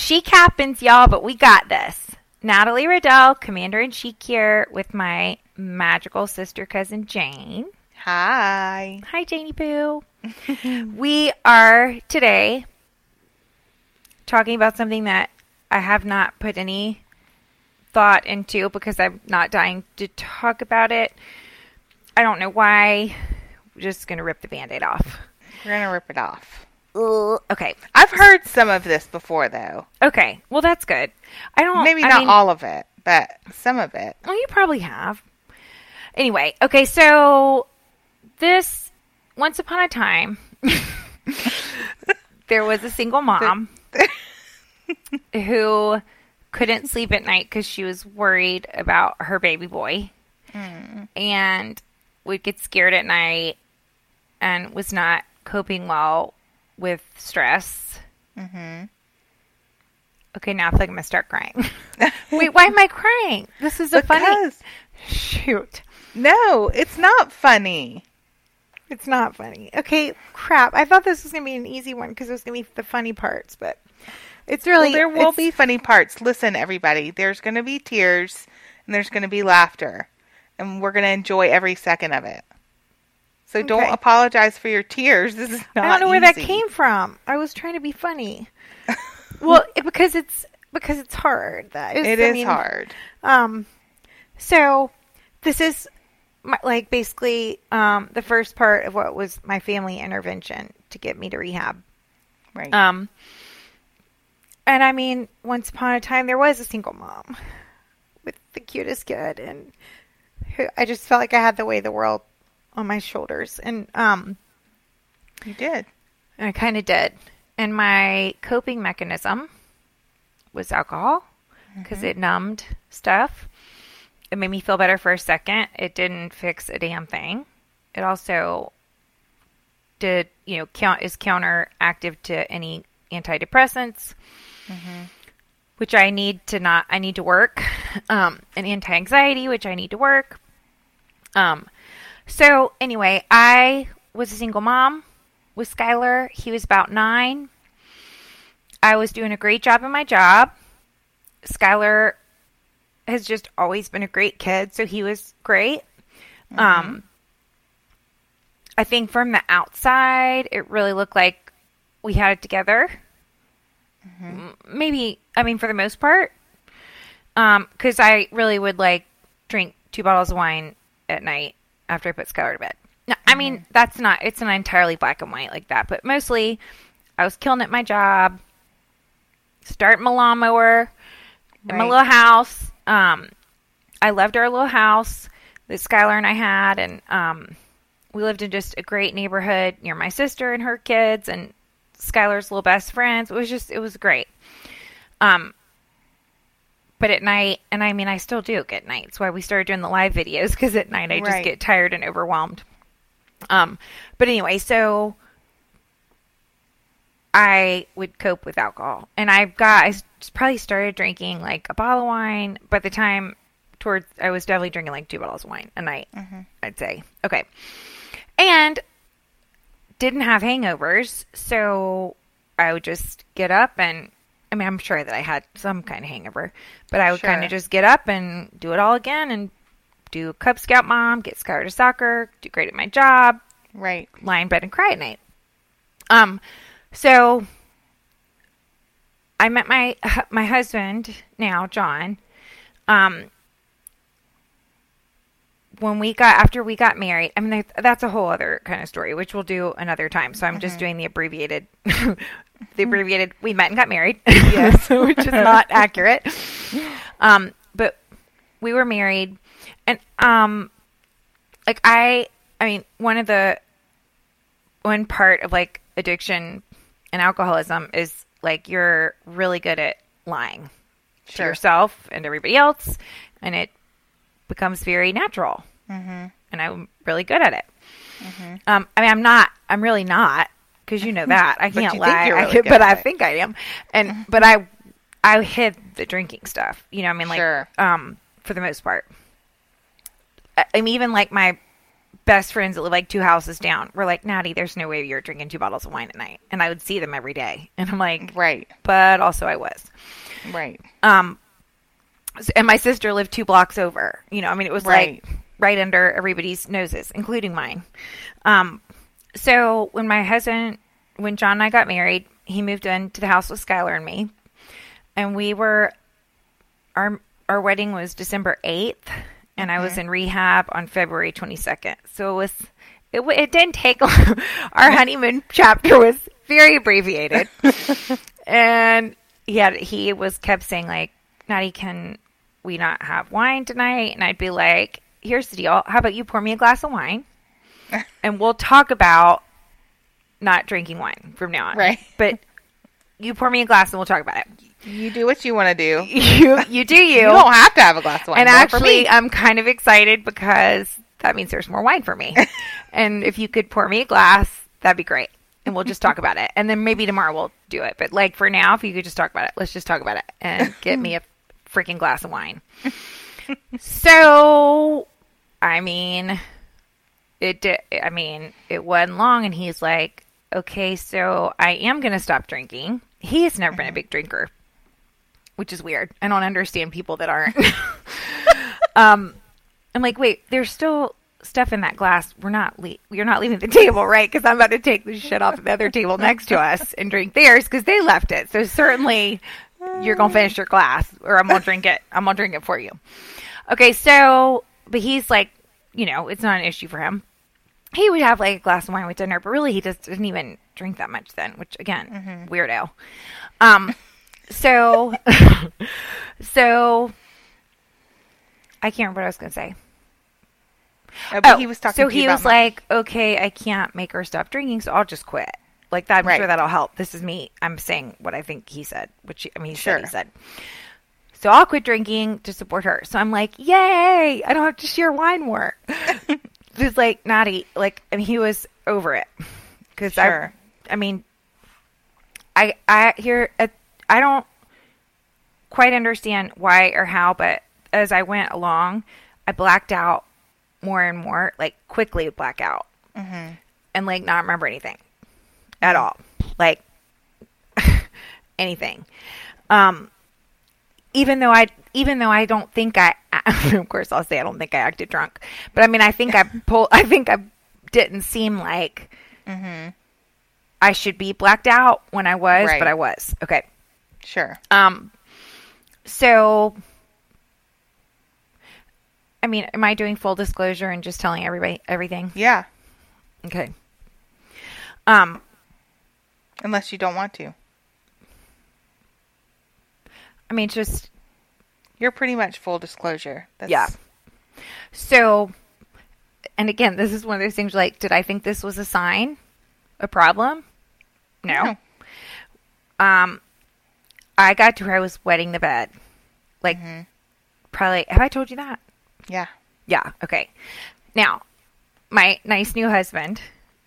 She happens, y'all, but we got this. Natalie Riddell, Commander in Chic here with my magical sister cousin Jane. Hi. Hi, Janie Poo. we are today talking about something that I have not put any thought into because I'm not dying to talk about it. I don't know why. We're just going to rip the band aid off. We're going to rip it off. Okay. I've heard some of this before, though. Okay. Well, that's good. I don't. Maybe I not mean- all of it, but some of it. Well, you probably have. Anyway, okay, so this once upon a time there was a single mom who couldn't sleep at night because she was worried about her baby boy mm. and would get scared at night and was not coping well with stress. Mm-hmm. Okay, now I feel like I'm gonna start crying. Wait, why am I crying? This is a funny. Shoot. No, it's not funny. It's not funny. Okay, crap. I thought this was going to be an easy one because it was going to be the funny parts, but it's really. Well, there will it's- be funny parts. Listen, everybody, there's going to be tears and there's going to be laughter, and we're going to enjoy every second of it. So don't apologize for your tears. This is not I don't know where that came from. I was trying to be funny. well, it, because it's because it's hard. That is, It I is mean, hard. Um, so this is my, like basically um the first part of what was my family intervention to get me to rehab. Right. Um, and I mean, once upon a time, there was a single mom with the cutest kid, and who, I just felt like I had the way the world on my shoulders, and um, you did. I kind of did. And my coping mechanism was alcohol because it numbed stuff. It made me feel better for a second. It didn't fix a damn thing. It also did, you know, count is counteractive to any antidepressants, which I need to not. I need to work, um, and anti-anxiety, which I need to work. Um, so anyway, I was a single mom with Skylar. He was about nine. I was doing a great job in my job. Skylar has just always been a great kid, so he was great. Mm-hmm. Um, I think from the outside, it really looked like we had it together. Mm-hmm. M- Maybe, I mean, for the most part, um, because I really would like drink two bottles of wine at night after I put Skylar to bed. No, I mean, that's not, it's not entirely black and white like that, but mostly I was killing at my job, starting my lawnmower in my little house. Um, I loved our little house that Skylar and I had, and um, we lived in just a great neighborhood near my sister and her kids and Skylar's little best friends. It was just, it was great. Um, but at night, and I mean, I still do at night. That's why we started doing the live videos because at night I just Right. get tired and overwhelmed. Um, but anyway, so I would cope with alcohol, and I've got I probably started drinking like a bottle of wine. By the time towards, I was definitely drinking like two bottles of wine a night. I'd say okay, and didn't have hangovers, so I would just get up and. I mean, I'm sure that I had some kind of hangover, but I would kind of just get up and do it all again and do Cub Scout mom, get Skylar to soccer, do great at my job, Right. lie in bed and cry at night. Um, so I met my my husband now, John. Um, when we got after we got married, I mean that's a whole other kind of story, which we'll do another time. So I'm just doing the abbreviated, the abbreviated. We met and got married, yes, which is not accurate. Um, but we were married, and um, like I, I mean, one of the one part of like addiction and alcoholism is like you're really good at lying to yourself and everybody else, and it becomes very natural. Mm-hmm. And I'm really good at it. Um, I mean, I'm not. I'm really not because you know that I can't lie. I really good but I think I am. And but I, I hid the drinking stuff. You know, I mean, like Sure. um, for the most part. I, I mean, even like my best friends that live like two houses down were like, Nattie, there's no way you're drinking two bottles of wine at night. And I would see them every day. And I'm like, Right. but also I was. Right. Um, and my sister lived two blocks over. You know, I mean, it was Right. like right under everybody's noses, including mine. Um, so when my husband, when John and I got married, he moved into the house with Skylar and me, and we were our our wedding was December eighth, and I was in rehab on February twenty second. So it was. It, it didn't take long. Our honeymoon chapter was very abbreviated and he had he was kept saying like Nattie can we not have wine tonight and I'd be like here's the deal how about you pour me a glass of wine and we'll talk about not drinking wine from now on Right. but you pour me a glass and we'll talk about it You do what you want to do. you you do you, You don't have to have a glass of wine. and actually. I'm kind of excited because that means there's more wine for me and if you could pour me a glass that'd be great and we'll just talk about it and then maybe tomorrow we'll do it but like for now if you could just talk about it let's just talk about it and get me a freaking glass of wine so i mean it did i mean it wasn't long and he's like okay so i am going to stop drinking. He has never been a big drinker which is weird. I don't understand people that aren't. Um i'm like wait there's still stuff in that glass. We're not le- you're not leaving the table right? Because i'm about to take the shit off the other table next to us and drink theirs because they left it. So certainly you're gonna finish your glass or i'm gonna drink it. I'm gonna drink it for you. Okay so but he's like you know it's not an issue for him he would have like a glass of wine with dinner but really he just didn't even drink that much then which again weirdo um so so i can't remember what i was gonna say Uh, but Oh, he was talking so to he was my- like, okay, I can't make her stop drinking, so I'll just quit. Like that, I'm Right. sure that'll help. This is me. I'm saying what I think he said, which I mean, he said he Sure. said. So I'll quit drinking to support her. So I'm like, yay! I don't have to share wine more. Just like naughty, like, and he was over it because Sure. I, I mean, I I hear uh, I don't quite understand why or how, but as I went along, I blacked out more and more, like quickly black out Mm-hmm. and like not remember anything at all, like anything. Um, even though I, even though I don't think I, of course I'll say I don't think I acted drunk, but I mean I think I pulled, I think I didn't seem like Mm-hmm. I should be blacked out when I was, Right. but I was. Okay. Sure. Um, so, I mean, am I doing full disclosure and just telling everybody everything? Yeah. Okay. Um, Unless you don't want to. I mean, just You're pretty much full disclosure. That's, Yeah. so, and again, this is one of those things. Like, did I think this was a sign, a problem? No. Um, I got to where I was wetting the bed, like Mhm. probably. Have I told you that? Yeah. Yeah. Okay. Now, my nice new husband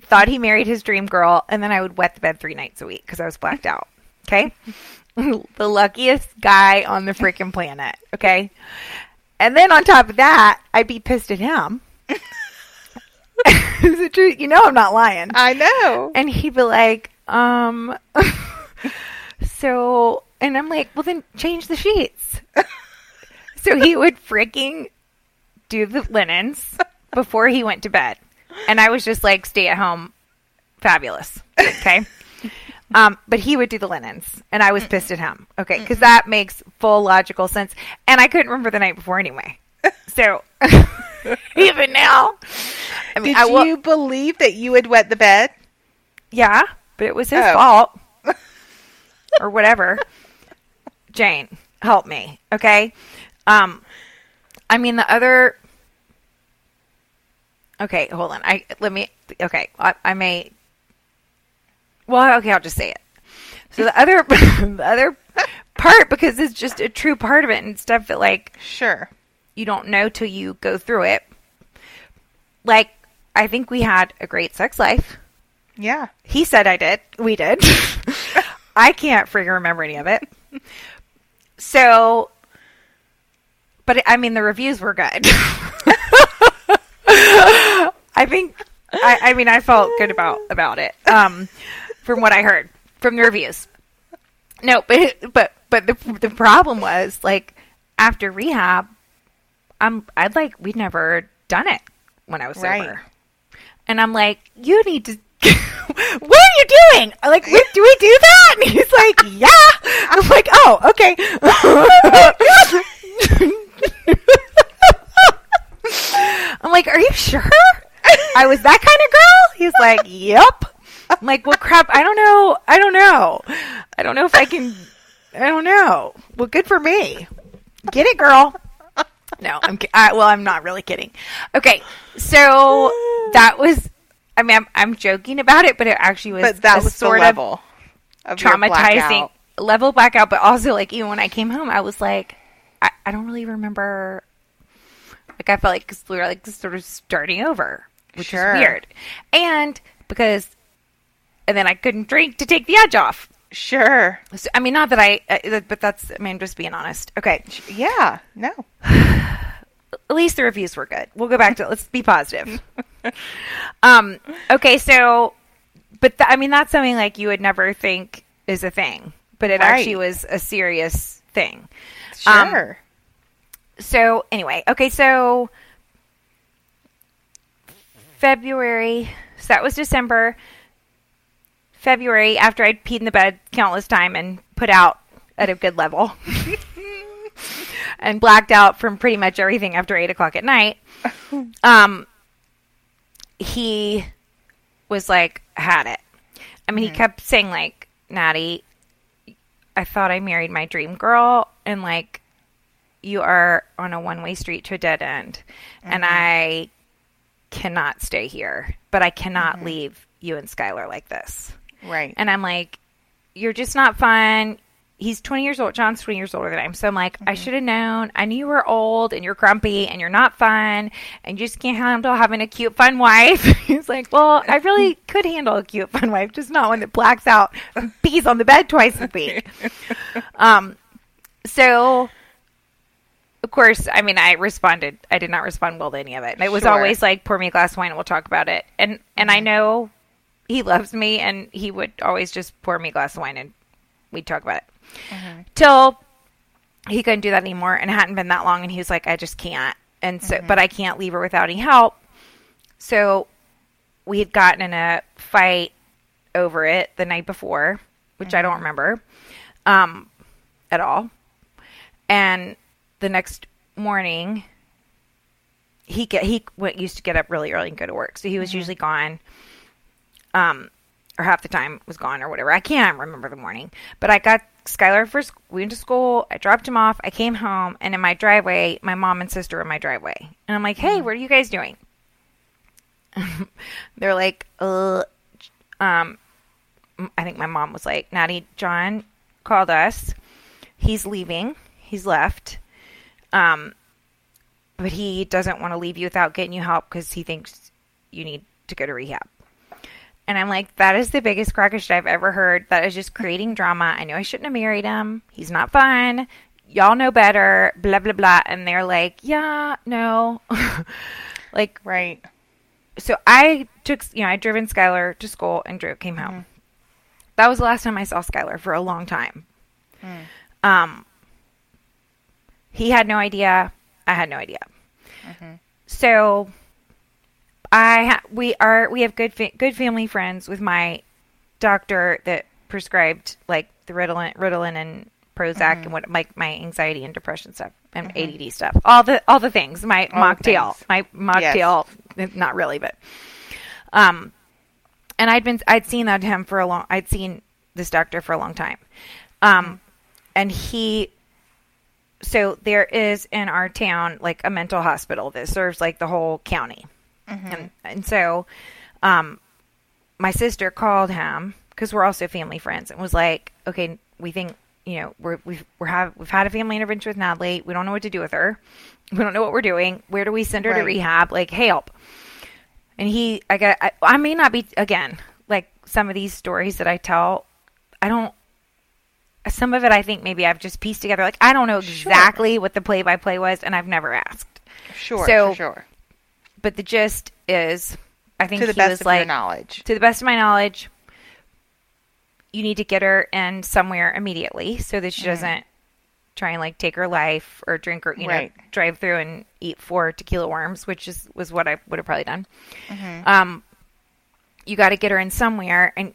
thought he married his dream girl, and then I would wet the bed three nights a week because I was blacked out. Okay. the luckiest guy on the freaking planet. Okay. And then on top of that, I'd be pissed at him. Is it true? You know I'm not lying. I know. And he'd be like, um, so, and I'm like, well, then change the sheets. so he would freaking do the linens before he went to bed. And I was just like, stay at home, fabulous. Okay. Um, but he would do the linens, and I was pissed at him. Okay, because that makes full logical sense. And I couldn't remember the night before anyway. So even now, I mean, Did I will, you believe that you had wet the bed? yeah, but it was his Oh. fault or whatever. Jane, help me, okay? Um, I mean the other. Okay, hold on. I let me. Okay, I, I may. Well, okay, I'll just say it. So the other, the other part, because it's just a true part of it and stuff that like Sure. you don't know till you go through it. Like, I think we had a great sex life. Yeah. He said I did. We did. I can't freaking remember any of it. So, but I mean, the reviews were good. I think I, I mean I felt good about about it. Um, from what I heard from the reviews. No, but but but the the problem was like after rehab, I'm I'd like we'd never done it when I was sober, Right. and I'm like, you need to. what are you doing? I'm like, "We- do we do that? And he's like, yeah. I'm like, oh, okay. I'm like, are you sure? I was that kind of girl? He's like, yep. I'm like, well, crap. I don't know. I don't know. I don't know if I can. I don't know. Well, good for me. Get it, girl. No, I'm. I, well, I'm not really kidding. Okay, so that was. I mean, I'm, I'm joking about it, but it actually was. But that a was sort the of level of your traumatizing level blackout. But also, like even when I came home, I was like, I, I don't really remember. Like I felt like we were like sort of starting over, which Sure. is weird, and because, and then I couldn't drink to take the edge off. Sure. So, I mean, not that I, uh, but that's. I mean, just being honest. Okay, Yeah. No. at least the reviews were good. We'll go back to it. let's be positive. um. Okay. So, but th- I mean, that's something like you would never think is a thing, but it actually was a serious thing. Um, Sure. So anyway, okay. So February. So that was December. February, after I'd peed in the bed countless time and put out at a good level. and blacked out from pretty much everything after eight o'clock at night. Um, he was like, had it. I mean, he mm. kept saying like, Nattie, I thought I married my dream girl, and like, you are on a one way street to a dead end, and mm-hmm. I cannot stay here, but I cannot mm-hmm. leave you and Skylar like this. Right. And I'm like, you're just not fun. He's 20 years old. John's 20 years older than I am. So I'm like, I should have known. I knew you were old and you're grumpy and you're not fun and you just can't handle having a cute, fun wife. He's like, well, I really could handle a cute, fun wife, just not one that blacks out and pees on the bed twice a week. um, so of course, I mean, I responded. I did not respond well to any of it. And it was Sure. always like, pour me a glass of wine and we'll talk about it. And and I know he loves me, and he would always just pour me a glass of wine and we'd talk about it. Mm-hmm. Till he couldn't do that anymore, and it hadn't been that long, and he was like, I just can't. And so, mm-hmm. but I can't leave her without any help. So we had gotten in a fight over it the night before, which I don't mm-hmm. remember um, at all. And the next morning, he get he went, used to get up really early and go to work, so he was usually gone. Um, or half the time was gone or whatever. I can't remember the morning, but I got Skylar for sc- we went to school. I dropped him off. I came home, and in my driveway, my mom and sister were in my driveway, and I'm like, "Hey, what are you guys doing?" They're like, "Uh, um, I think my mom was like, Nattie, John called us. He's leaving. He's left. Um, but he doesn't want to leave you without getting you help because he thinks you need to go to rehab. And I'm like, that is the biggest crack of shit I've ever heard. That is just creating drama. I know I shouldn't have married him. He's not fun. Y'all know better. Blah, blah, blah. And they're like, yeah, no. like, Right. so I took, you know, I driven Skylar to school and drove, came home. Mm-hmm. That was the last time I saw Skylar for a long time. Mm. Um, he had no idea. I had no idea. Mm-hmm. So I ha- we are we have good fa- good family friends with my doctor that prescribed like the Ritalin, Ritalin and Prozac and what like my anxiety and depression stuff and ADD stuff. All the all the things. My All mocktail. things. My Yes. Not really, but um, and I'd been I'd seen that him for a long. I'd seen this doctor for a long time, um, and he. So there is in our town like a mental hospital that serves like the whole county, and and so, um, my sister called him because we're also family friends and was like, okay, we think you know we're we've we're have we've had a family intervention with Natalie. We don't know what to do with her. We don't know what we're doing. Where do we send her to rehab? Like hey help. And he, I got, I, I may not be again like some of these stories that I tell. I don't. Some of it, I think maybe I've just pieced together. Like I don't know Sure. exactly what the play-by-play was, and I've never asked. Sure. So- for sure. But the gist is, I think to the he best was of like, your knowledge. to the best of my knowledge, you need to get her in somewhere immediately so that she doesn't try and like take her life or drink or you Right. know, drive through and eat four tequila worms, which is was what I would have probably done. Mm-hmm. Um, you got to get her in somewhere, and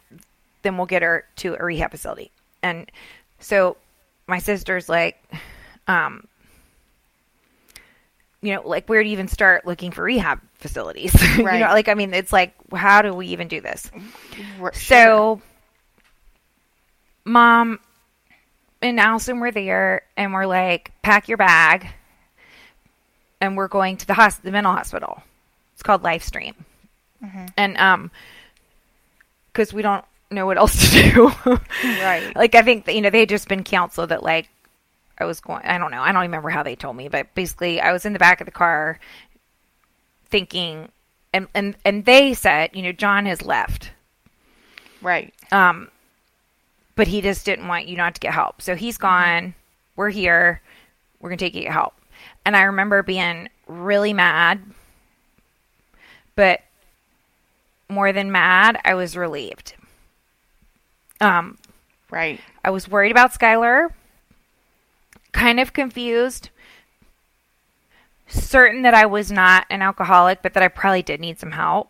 then we'll get her to a rehab facility. And so my sister's like, um, you know, like where do you even start looking for rehab facilities? Right. you know, like I mean, it's like how do we even do this? R- So, mom and Allison were there, and we're like, pack your bag, and we're going to the hos- the mental hospital. It's called Lifestream, and um, because we don't know what else to do. Right. Like I think that, you know they had just been counseled that like I was going. I don't know. I don't remember how they told me, but basically I was in the back of the car, thinking, and and and they said, you know, John has left. right. Um, but he just didn't want you not to get help. So he's gone. We're here. We're gonna take you to get help. And I remember being really mad, but more than mad, I was relieved. Um, Right. I was worried about Skylar, kind of confused, certain that I was not an alcoholic, but that I probably did need some help.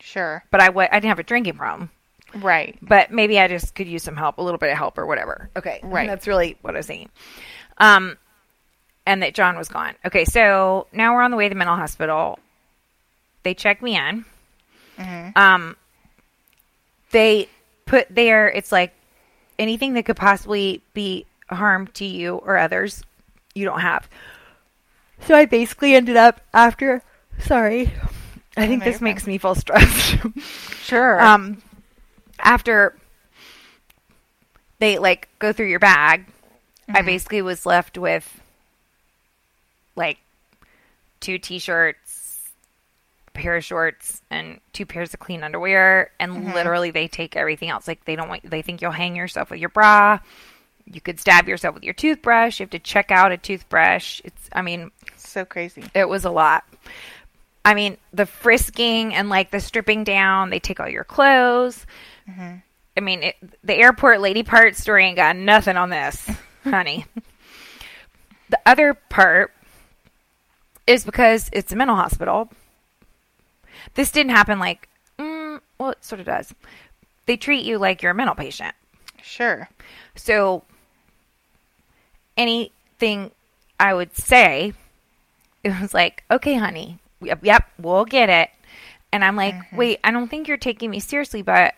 Sure. But I w- I didn't have a drinking problem. Right. but maybe I just could use some help, a little bit of help or whatever. Okay. Right. That's really what I was saying. Um, and that John was gone. Okay. So now we're on the way to the mental hospital. They check me in. Um, they put there, it's like anything that could possibly be harm to you or others, you don't have. So I basically ended up after, sorry, I think this makes me feel stressed. Sure. um after they like go through your bag i basically was left with like two t-shirts a pair of shorts and two pairs of clean underwear and literally they take everything else like they don't want they think you'll hang yourself with your bra you could stab yourself with your toothbrush you have to check out a toothbrush it's i mean so crazy. it was a lot. I mean, the frisking and like the stripping down, they take all your clothes. I mean, it, the airport lady part story ain't got nothing on this, honey. The other part is because it's a mental hospital. This didn't happen like, mm, well, it sort of does. They treat you like you're a mental patient. Sure. So anything I would say, it was like, okay, honey, yep, yep, we'll get it. And I'm like, mm-hmm. wait, I don't think you're taking me seriously, but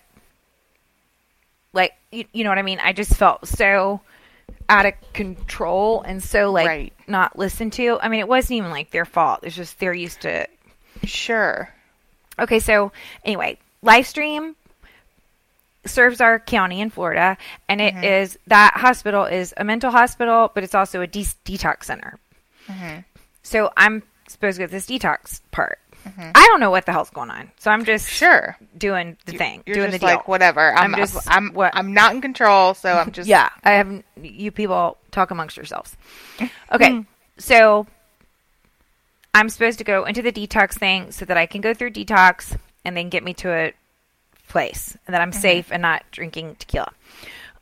like, you, you know what I mean? I just felt so out of control and so like Right. not listened to. I mean, it wasn't even like their fault. It's just they're used to Sure. Okay, so anyway, Lifestream serves our county in Florida, and it mm-hmm. is that hospital is a mental hospital, but it's also a de- detox center. Mm-hmm. So I'm supposed to get this detox part. Mm-hmm. I don't know what the hell's going on, so I'm just Sure. doing the thing, You're doing the deal. like whatever. I'm, I'm just- I'm what- I'm not in control, so I'm just yeah, I have you people talk amongst yourselves. Okay, so I'm supposed to go into the detox thing so that I can go through detox and then get me to a place and that I'm safe and not drinking tequila.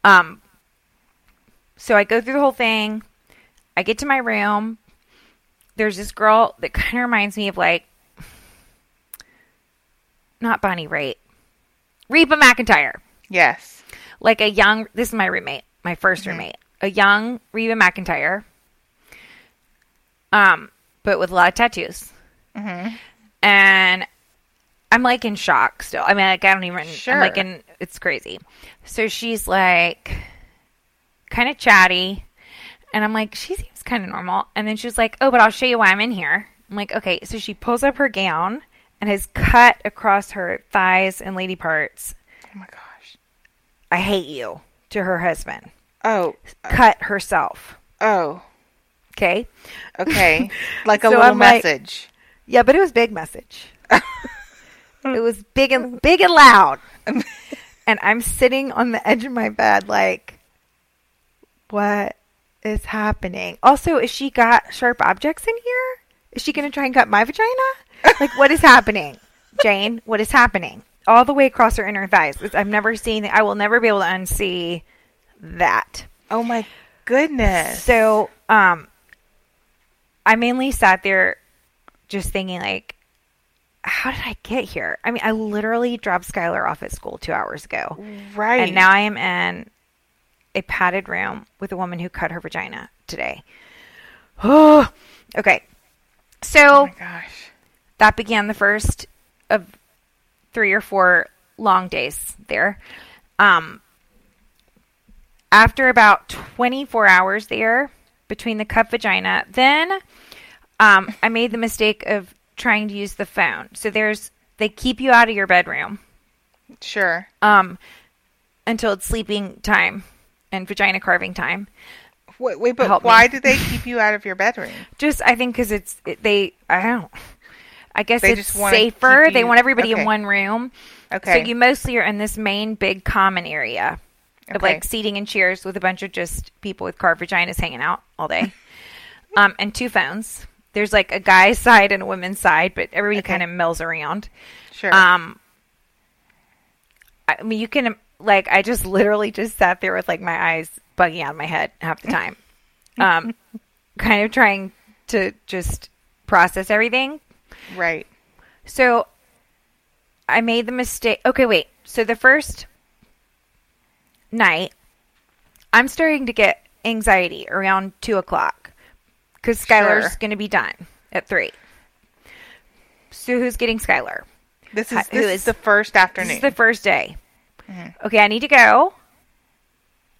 Um, so I go through the whole thing. I get to my room. There's this girl that kind of reminds me of like, not Bonnie Raitt, Reba McEntire Yes. like a young this is my roommate my 1st roommate a young reba mcentire um but with a lot of tattoos and i'm like in shock still i mean like i don't even i'm like Sure. in it's crazy so she's like kind of chatty and i'm like she seems kind of normal and then she's like oh but i'll show you why i'm in here i'm like okay so she pulls up her gown and has cut across her thighs and lady parts Oh my gosh. I hate you to her husband. Oh. Cut herself. Oh. Okay. Okay. Like a So little I'm like- message. Yeah, but it was big message. it was big and big and loud. and I'm sitting on the edge of my bed like what is happening? Also, is she got sharp objects in here? Is she going to try and cut my vagina? Like what is happening? Jane, what is happening? All the way across her inner thighs. I've never seen. I will never be able to unsee that. Oh my goodness. So, um, I mainly sat there just thinking, like, how did I get here? I mean, I literally dropped Skylar off at school two hours ago. right. And now I am in a padded room with a woman who cut her vagina today. Oh, okay. So Oh my gosh. that began the first of three or four long days there. Um, after about 24 hours there between the cup vagina, then um, I made the mistake of trying to use the phone. So there's they keep you out of your bedroom Sure. um, until it's sleeping time and vagina carving time. Wait, wait but Help me. why do they keep you out of your bedroom? Just I think because it's it, they I don't. I guess They it's safer. keep They want everybody okay. in one room. Okay. So you mostly are in this main big common area of like seating and chairs with a bunch of just people with carved vaginas hanging out all day. um, and two phones. There's like a guy's side and a women's side, but everybody Okay. kind of mills around. sure. Um, I mean, you can like I just literally just sat there with like my eyes bugging out of my head half the time, um, kind of trying to just process everything. right. So I made the mistake. Okay, wait. So the first night, I'm starting to get anxiety around two o'clock because Skylar's Sure. going to be done at three. So who's getting Skylar? This is who this is- is the first afternoon. This is the first day. Mm-hmm. Okay, I need to go.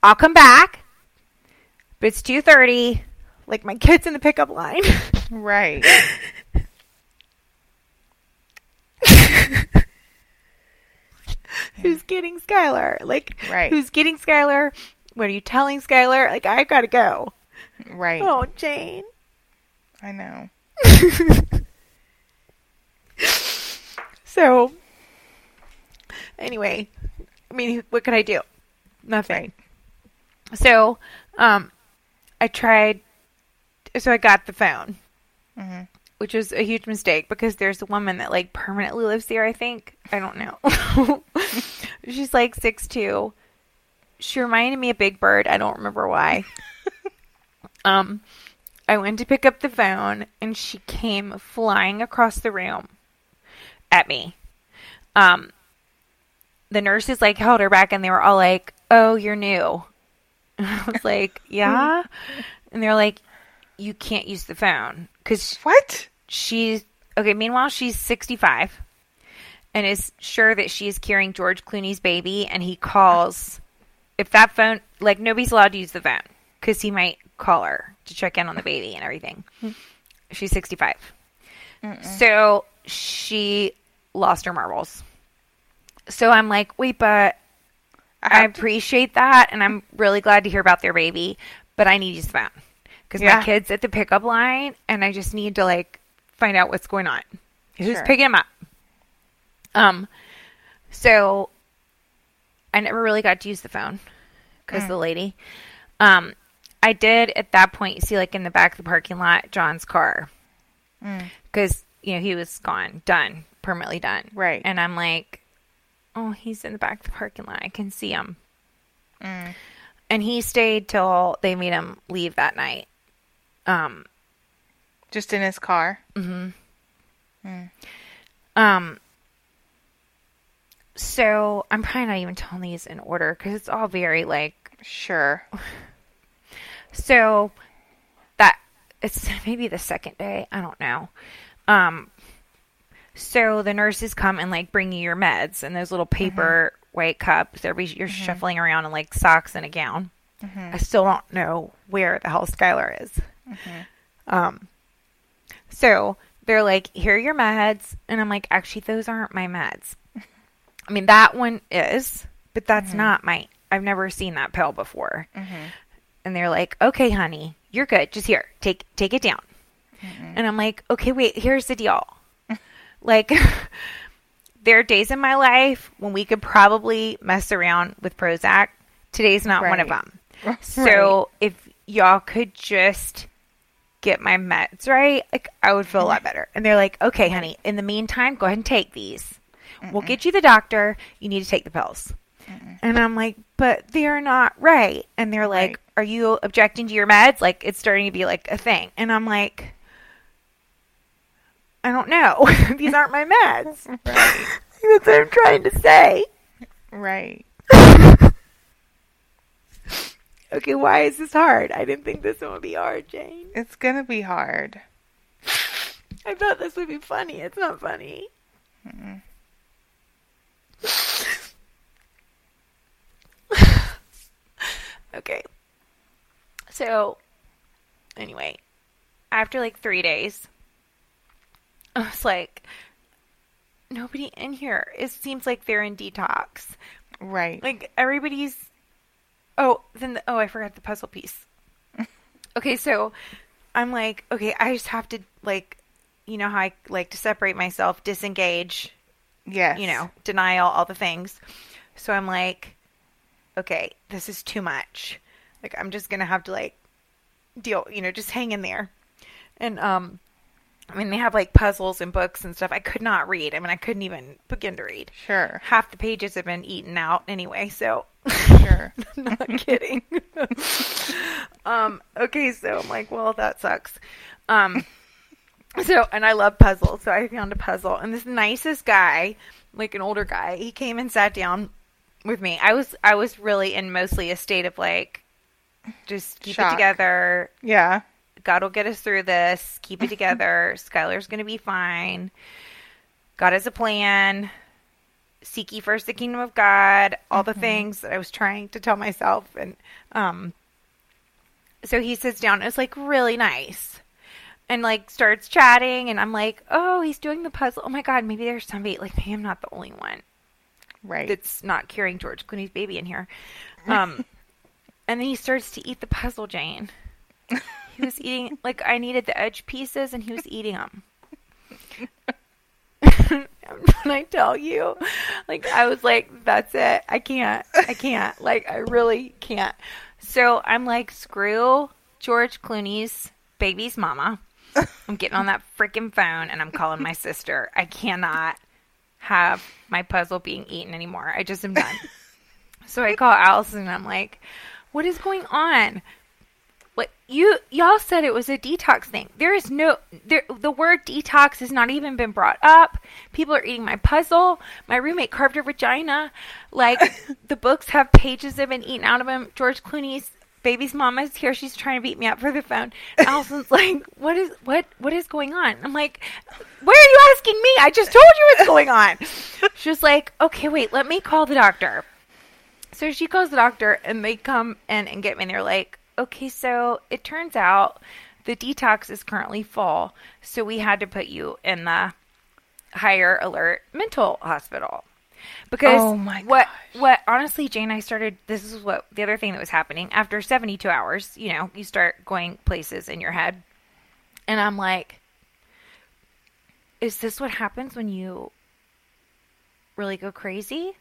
I'll come back. But it's two thirty. Like my kid's in the pickup line. right. who's getting Skylar? Like Right. who's getting Skylar? What are you telling Skylar? Like I've gotta go. Right. Oh, Jane. I know. So anyway, I mean, what could I do? Nothing. So, um, I tried. So I got the phone, Mhm. which was a huge mistake because there's a woman that like permanently lives there. I think I don't know. She's like six two. She reminded me of Big Bird. I don't remember why. um, I went to pick up the phone and she came flying across the room at me. Um, the nurses like held her back and they were all like, "Oh, you're new." I was like, "Yeah," and they're like, "You can't use the phone because What? she's okay." Meanwhile, she's 65 and is sure that she is carrying George Clooney's baby, and he calls. If that phone, like nobody's allowed to use the phone because he might call her to check in on the baby and everything. She's 65. So she lost her marbles. So I'm like, wait, but I have to- appreciate that, and I'm really glad to hear about their baby, but I need to use the phone because Yeah. my kid's at the pickup line, and I just need to like find out what's going on. Who's picking him up? Um, so I never really got to use the phone because the lady. Um, I did at that point see like in the back of the parking lot John's car Mm. because you know he was gone, done, permanently done. Right. And I'm like, oh, he's in the back of the parking lot. I can see him. Mm. And he stayed till they made him leave that night. Um, Just in his car. Mhm. Um. So I'm probably not even telling these in order because it's all very like Sure. So that it's maybe the second day, I don't know. Um so the nurses come and like bring you your meds and those little mm-hmm. paper white cups. Everybody you're mm-hmm. shuffling around in like socks and a gown. Mm-hmm. I still don't know where the hell Skylar is. Um so they're like, here are your meds and I'm like, actually those aren't my meds. I mean that one is, but that's not my I've never seen that pill before and they're like, "Okay, honey, you're good. Just here, take take it down." And I'm like, "Okay, wait. Here's the deal. like, there are days in my life when we could probably mess around with Prozac. Today's not one of Right. them. So if y'all could just get my meds right, like I would feel a lot better. And they're like, okay, honey, in the meantime, go ahead and take these. We'll get you the doctor. You need to take the pills. And I'm like, but they're not right. And they're like, Right. Are you objecting to your meds? Like, it's starting to be like a thing. And I'm like, I don't know. These aren't my meds. Right. That's what I'm trying to say. Right. Okay, why is this hard? I didn't think this one would be hard, Jane. It's gonna be hard. I thought this would be funny. It's not funny. okay. So, anyway, after like three days, I was like, nobody in here. It seems like they're in detox. Right. Like everybody's. Oh, then the, oh, I forgot the puzzle piece. okay, so I'm like, okay, I just have to like, you know how I like to separate myself, disengage, yes. you know, denial, all the things. So I'm like, okay, this is too much. Like I'm just gonna have to like deal, you know, just hang in there. And um, I mean, they have like puzzles and books and stuff. I could not read. I mean, I couldn't even begin to read. Sure. Half the pages have been eaten out anyway. So Sure. not kidding. um, okay, so I'm like, well, that sucks. Um, so, and I love puzzles, so I found a puzzle, and this nicest guy, like an older guy, he came and sat down with me. I was, I was really in mostly a state of like, just keep Shock. it together. Yeah. God will get us through this. Keep it together. Skylar's gonna be fine. God has a plan. Seek ye first the kingdom of God. All the things that I was trying to tell myself, and um, so he sits down. It's like really nice, and like starts chatting, and I'm like, oh, he's doing the puzzle. Oh my God, maybe there's somebody like maybe I'm not the only one Right. that's not carrying George Clooney's baby in here. Um, and then he starts to eat the puzzle, Jane. He was eating like I needed the edge pieces, and he was eating them. when I tell you, like I was like, "That's it. I can't. I can't. Like I really can't." So I'm like, "Screw George Clooney's baby's mama." I'm getting on that freaking phone and I'm calling my sister. I cannot have my puzzle being eaten anymore. I just am done. so I call Allison and I'm like, "What is going on?" What you y'all said it was a detox thing. There is no there the word detox has not even been brought up. People are eating my puzzle. My roommate carved her vagina. Like the books have pages that have been eaten out of them. George Clooney's baby's mama's here. She's trying to beat me up for the phone. Allison's like, "What is what what is going on?" I'm like, "Why are you asking me? I just told you what's going on." She's like, "Okay, wait, let me call the doctor." So she calls the doctor and they come in and get me and they're like, okay, so it turns out the detox is currently full. So we had to put you in the higher alert mental hospital. Because Oh what what honestly Jane I started this is what the other thing that was happening after 72 hours, you know, you start going places in your head. And I'm like is this what happens when you really go crazy?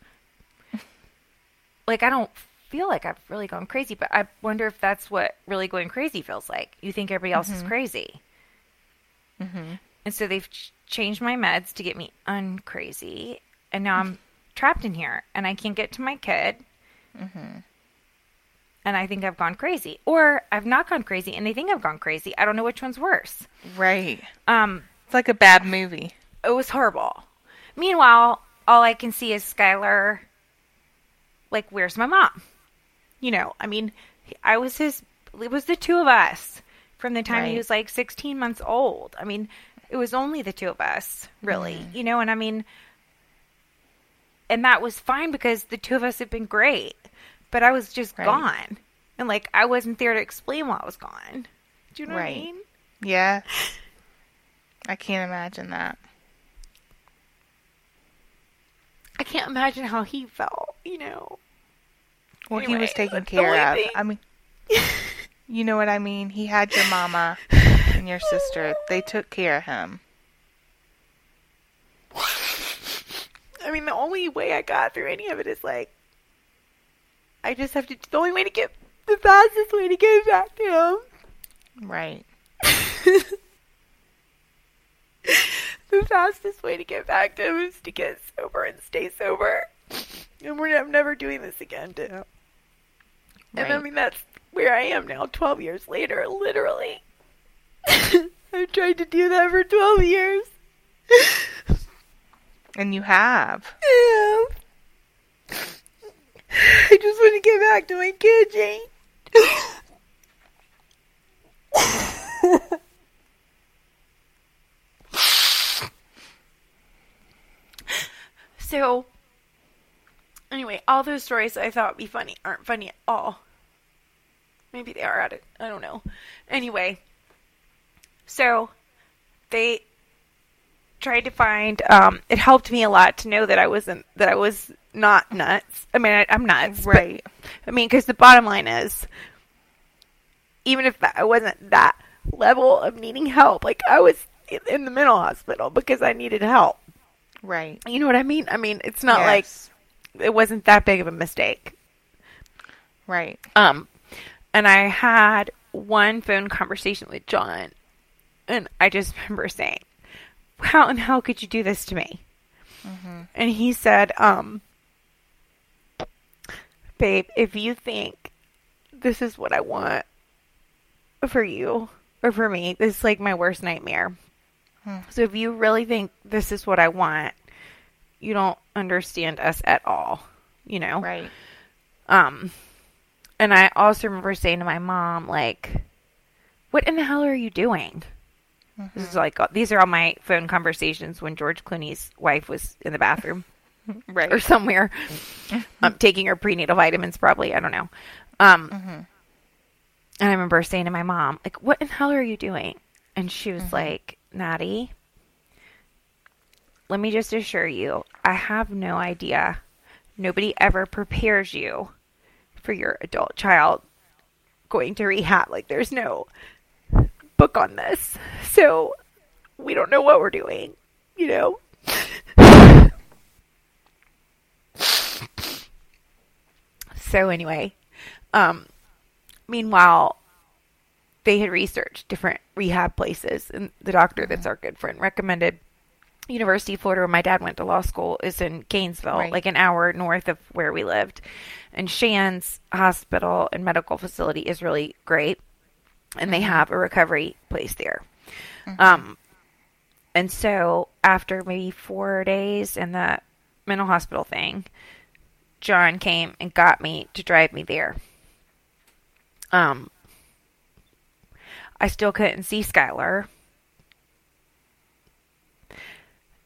Like I don't feel like I've really gone crazy, but I wonder if that's what really going crazy feels like. You think everybody else is crazy. Mhm. And so they've ch- changed my meds to get me uncrazy, and now I'm trapped in here, and I can't get to my kid. And I think I've gone crazy, or I've not gone crazy, and they think I've gone crazy. I don't know which one's worse. Right. Um, It's like a bad movie. it was horrible. Meanwhile, all I can see is Skylar. Like, where's my mom? You know, I mean, I was his. It was the two of us from the time he was like 16 months old. I mean, it was only the two of us, really. Mm-hmm. You know, and I mean, and that was fine because the two of us had been great, but I was just Right. gone, and like I wasn't there to explain why I was gone. Do you know what I mean? Yeah. I can't imagine that. I can't imagine how he felt. You know. Well, he was taken care of. thing. I mean, you know what I mean? He had your mama and your sister. They took care of him. I mean, the only way I got through any of it is like, I just have to. The only way to get the fastest way to get back to him Right. the fastest way to get back to him is to get sober and stay sober. And we're I'm never doing this again, too. And I mean, that's where I am now, 12 years later, literally. I've tried to do that for 12 years. And you have. Yeah. I just want to get back to my kid, Jane. so, anyway, all those stories I thought would be funny aren't funny at all. Maybe they are at it. I don't know. Anyway, so they tried to find. Um, it helped me a lot to know that I wasn't that I was not nuts. I mean, I, I'm nuts, but- Right. I mean, because the bottom line is, even if I wasn't that level of needing help, like I was in- in the mental hospital because I needed help. Right. You know what I mean? I mean, it's not Yes. like it wasn't that big of a mistake. Right. Um, and I had one phone conversation with John, and I just remember saying, "How and how could you do this to me?" And he said, "Um, babe, if you think this is what I want for you or for me, this is like my worst nightmare. So if you really think this is what I want, you don't understand us at all, you know?" Right. Um, and I also remember saying to my mom, like, "What in the hell are you doing?" This is like these are all my phone conversations when George Clooney's wife was in the bathroom Right. or somewhere, um, taking her prenatal vitamins, probably. I don't know. Um, and I remember saying to my mom, like, "What in the hell are you doing?" And she was like, "Nattie, let me just assure you, I have no idea. Nobody ever prepares you for your adult child going to rehab. Like, there's no book on this. So, we don't know what we're doing, you know? so, anyway, um, meanwhile, they had researched different rehab places, and the doctor that's our good friend recommended University of Florida, where my dad went to law school, is in Gainesville, Right. like an hour north of where we lived. And Shands Hospital and Medical Facility is really great, and they have a recovery place there. Um, and so after maybe four days in the mental hospital thing, John came and got me to drive me there. Um, I still couldn't see Skylar.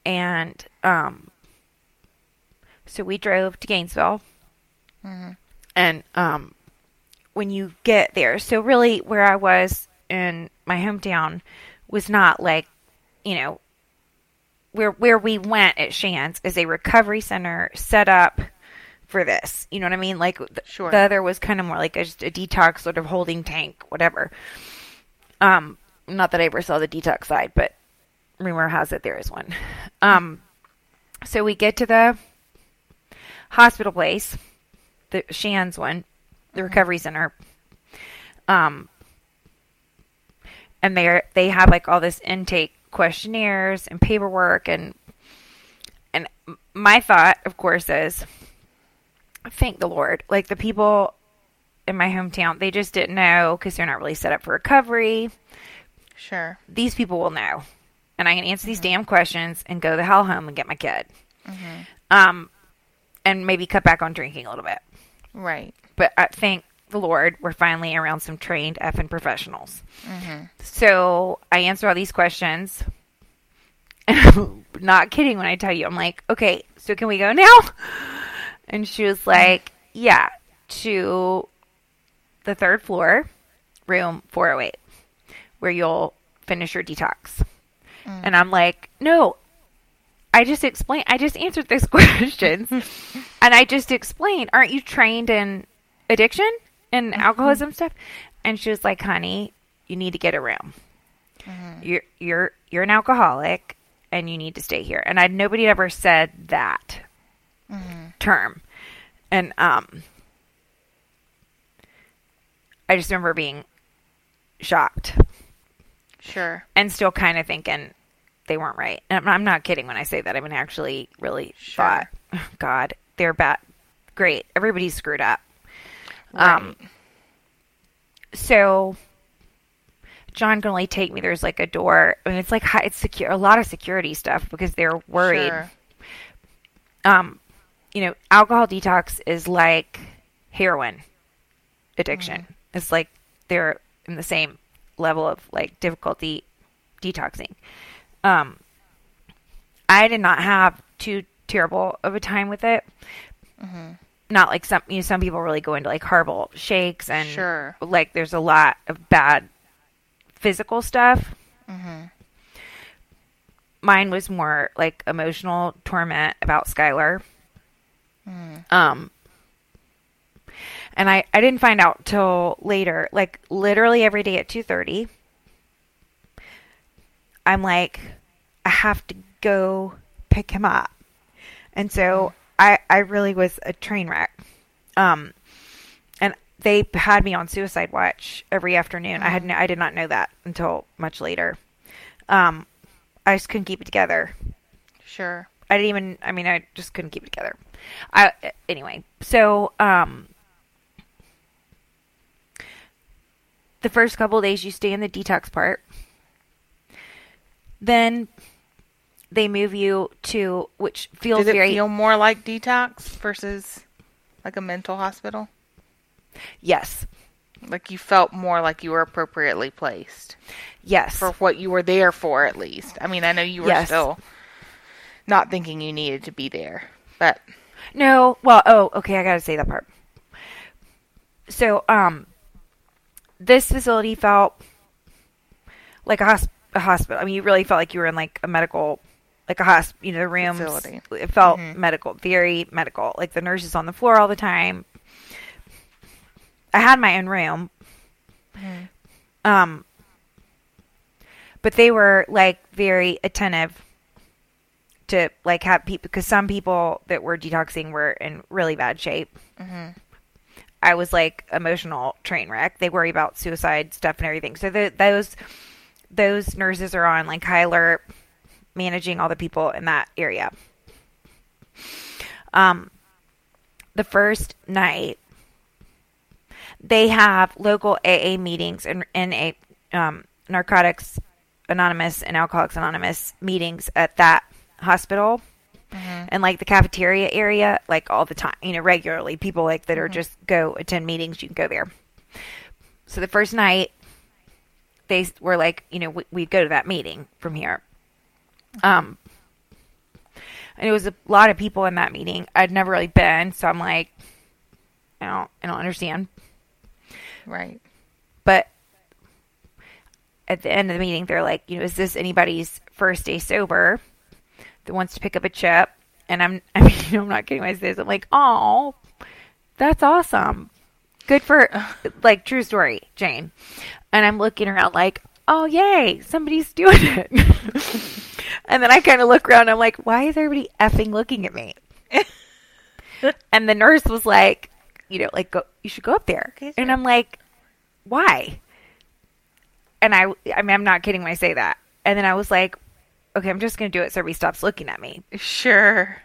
And um, so we drove to Gainesville. And um, when you get there, so really where I was in my hometown was not like, you know, where where we went at Shands is a recovery center set up for this. You know what I mean? Like Sure. the other was kind of more like a, just a detox sort of holding tank, whatever. Um, not that I ever saw the detox side, but rumor has it there is one. Um, so we get to the hospital place, the Shands one, the recovery center. Um, and they they have like all this intake questionnaires and paperwork and and my thought, of course, is thank the Lord. Like the people in my hometown, they just didn't know because they're not really set up for recovery Sure. these people will know, and I can answer these mm-hmm. damn questions and go the hell home and get my kid. Mm-hmm. Um, and maybe cut back on drinking a little bit. Right. But I thank the Lord, we're finally around some trained effing professionals. Mm-hmm. So I answer all these questions. I'm not kidding when I tell you, I'm like, okay, so can we go now? And she was like, yeah, to the third floor, room 408, where you'll finish your detox. Mm. And I'm like, no, I just explained, I just answered those questions. and I just explained, aren't you trained in addiction and mm-hmm. alcoholism stuff? And she was like, honey, you need to get a room. Mm-hmm. You're, you're, you're an alcoholic and you need to stay here. And I, nobody ever said that mm-hmm. term. And, um, I just remember being shocked. Sure. and still kind of thinking they weren't right. And I'm, I'm not kidding when I say that. I mean, actually, really Sure. thought, God, they're bad. Great, everybody's screwed up. Right. Um, so John can only take me. There's like a door. I mean, it's like hi- it's secure. A lot of security stuff because they're worried. Sure. Um, you know, alcohol detox is like heroin addiction. It's like they're in the same level of like difficulty detoxing. Um, I did not have too terrible of a time with it. Not like some, you know, some people really go into like horrible shakes and Sure. like there's a lot of bad physical stuff. Mine was more like emotional torment about Skylar. Um, and I, I didn't find out till later, like literally every day at 2.30. I'm like, I have to go pick him up. And so I, I really was a train wreck. Um, and they had me on suicide watch every afternoon. I had no, I did not know that until much later. Um, I just couldn't keep it together. Sure. I didn't even. I mean, I just couldn't keep it together. I anyway. So, um, the first couple of days you stay in the detox part. Then they move you to which feels Did it very feel more like detox versus like a mental hospital? yes, Like you felt more like you were appropriately placed yes, for what you were there for, at least. I mean, I know you were Yes. still not thinking you needed to be there, but No, well, oh, okay, I gotta say that part. So, um, this facility felt like a, hosp- a hospital. I mean, you really felt like you were in like a medical, like a hospital. You know, the rooms. Facility. It felt mm-hmm. medical, very medical. Like the nurses on the floor all the time. I had my own room. Mm-hmm. Um, but they were like very attentive to like have people because some people that were detoxing were in really bad shape. Mm-hmm. I was like emotional train wreck. They worry about suicide stuff and everything. So the, those those nurses are on like high alert, managing all the people in that area. Um, the first night they have local AA meetings and and a um, narcotics anonymous and alcoholics anonymous meetings at that hospital Mm-hmm. and like the cafeteria area like all the time you know regularly people like that are mm-hmm. just go attend meetings you can go there. So the first night they were like you know we, we go to that meeting from here. Mm-hmm. Um and it was a lot of people in that meeting. I'd never really been so i'm like i don't i don't understand. Right. but at the end of the meeting, they're like, you know, is this anybody's first day sober that wants to pick up a chip? And I'm, I mean, you know, I'm not kidding when I say this. I'm like, oh, that's awesome. Good for, like, true story, Jane. And I'm looking around like, oh, yay, somebody's doing it. and then I kind of look around I'm like, why is everybody effing looking at me? and the nurse was like, you know, like, go, you should go up there. Okay, and. I'm like, why? And I, I mean, I'm not kidding when I say that. And then I was like, okay, I'm just going to do it so everybody stops looking at me. Sure.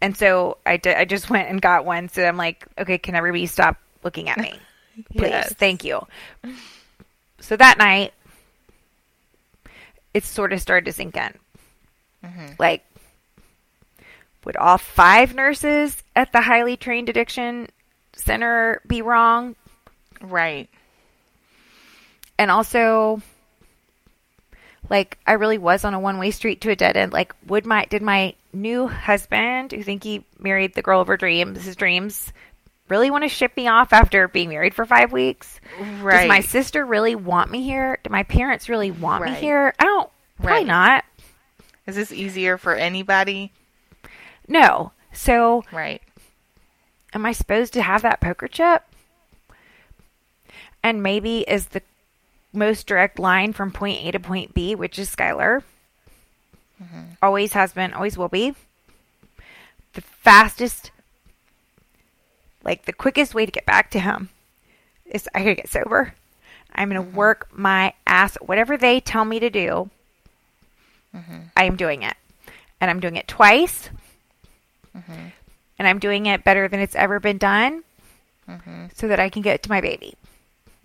And so I did, I just went and got one. So I'm like, okay, can everybody stop looking at me? Please. Yes. Thank you. So that night, it sort of started to sink in. Mm-hmm. Like, would all five nurses at the highly trained addiction center be wrong? Right. and also like I really was on a one way street to a dead end. Like, would my did my new husband, who think he married the girl of her dreams, his dreams, really want to ship me off after being married for five weeks? Right. Does my sister really want me here? Do my parents really want me here? I don't. Probably Right. not. Is this easier for anybody? No. So, Right. am I supposed to have that poker chip? And maybe is the most direct line from point A to point B, which is Skylar. Always has been, always will be. The fastest, like the quickest way to get back to him is I gotta get sober. I'm going to mm-hmm. work my ass, whatever they tell me to do. Mm-hmm. I am doing it. And I'm doing it twice. Mm-hmm. And I'm doing it better than it's ever been done so that I can get to my baby.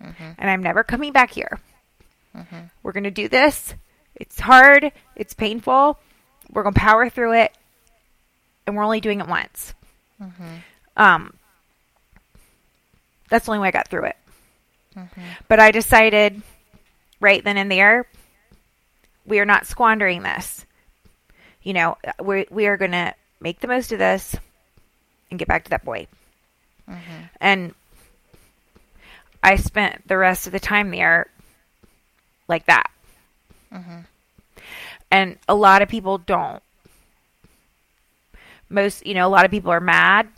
Mm-hmm. And I'm never coming back here. Mm-hmm. We're going to do this. It's hard, it's painful. We're going to power through it. And we're only doing it once. Mm-hmm. Um, that's the only way I got through it. But I decided right then and there, we are not squandering this. You know, we we are going to make the most of this and get back to that boy. And I spent the rest of the time there like that. Mm-hmm. And a lot of people don't. Most, you know, a lot of people are mad.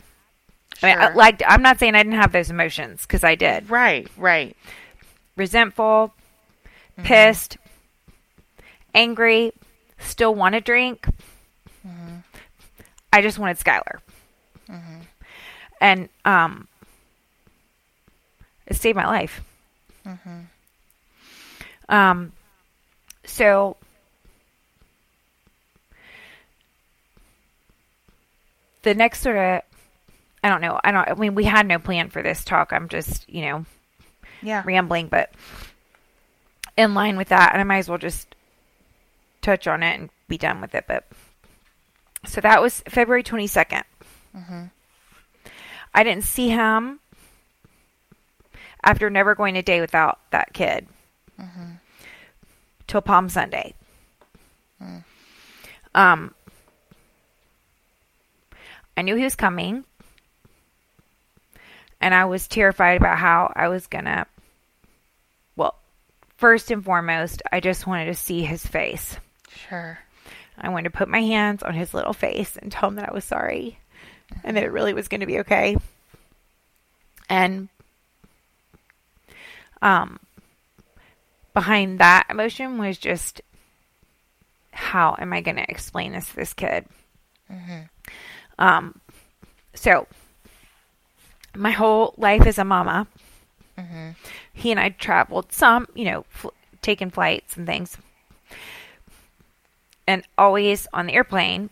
I mean, uh, I- like I'm not saying I didn't have those emotions because I did. Right, right. Resentful, mm-hmm. pissed, angry, still want to drink. Mm-hmm. I just wanted Skylar. And um it saved my life. Um so the next sort of I don't know. I don't I mean we had no plan for this talk. I'm just, you know, Yeah. rambling, but in line with that, and I might as well just touch on it and be done with it. But so that was February 22nd. I didn't see him after never going a day without that kid till Palm Sunday. Um, I knew he was coming, and I was terrified about how I was gonna. Well, first and foremost, I just wanted to see his face. Sure. I wanted to put my hands on his little face and tell him that I was sorry and that it really was going to be okay. And um behind that emotion was just how am I going to explain this to this kid? Um so my whole life as a mama, he and I traveled some, you know, fl- taken flights and things and always on the airplane,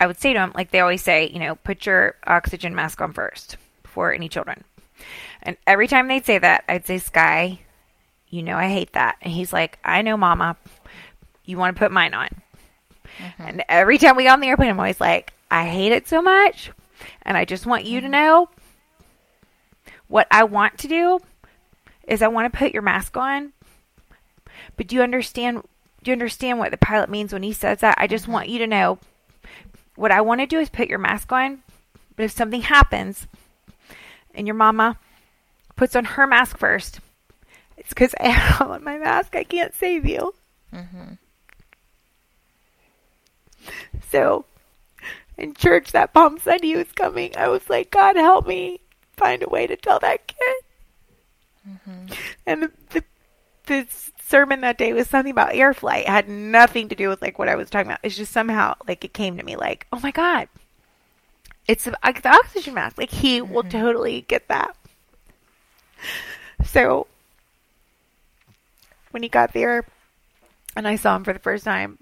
I would say to him, like they always say, you know, put your oxygen mask on first before any children. And every time they'd say that, I'd say, Sky, you know, I hate that. And he's like, I know, Mama, you want to put mine on. Mm-hmm. And every time we got on the airplane, I'm always like, I hate it so much. And I just want you to mm-hmm. know what I want to do is I want to put your mask on. But do you understand do you understand what the pilot means when he says that? I just mm-hmm. want you to know what I want to do is put your mask on. But if something happens and your mama puts on her mask first, it's because I have on my mask. I can't save you. Mm-hmm. So, in church that Palm Sunday he was coming, I was like, God help me find a way to tell that kid. Mm-hmm. And the, the the sermon that day was something about air flight. It had nothing to do with like what I was talking about. It's just somehow like it came to me like, oh my god, it's the, the oxygen mask. Like he will mm-hmm. totally get that. So when he got there, and I saw him for the first time.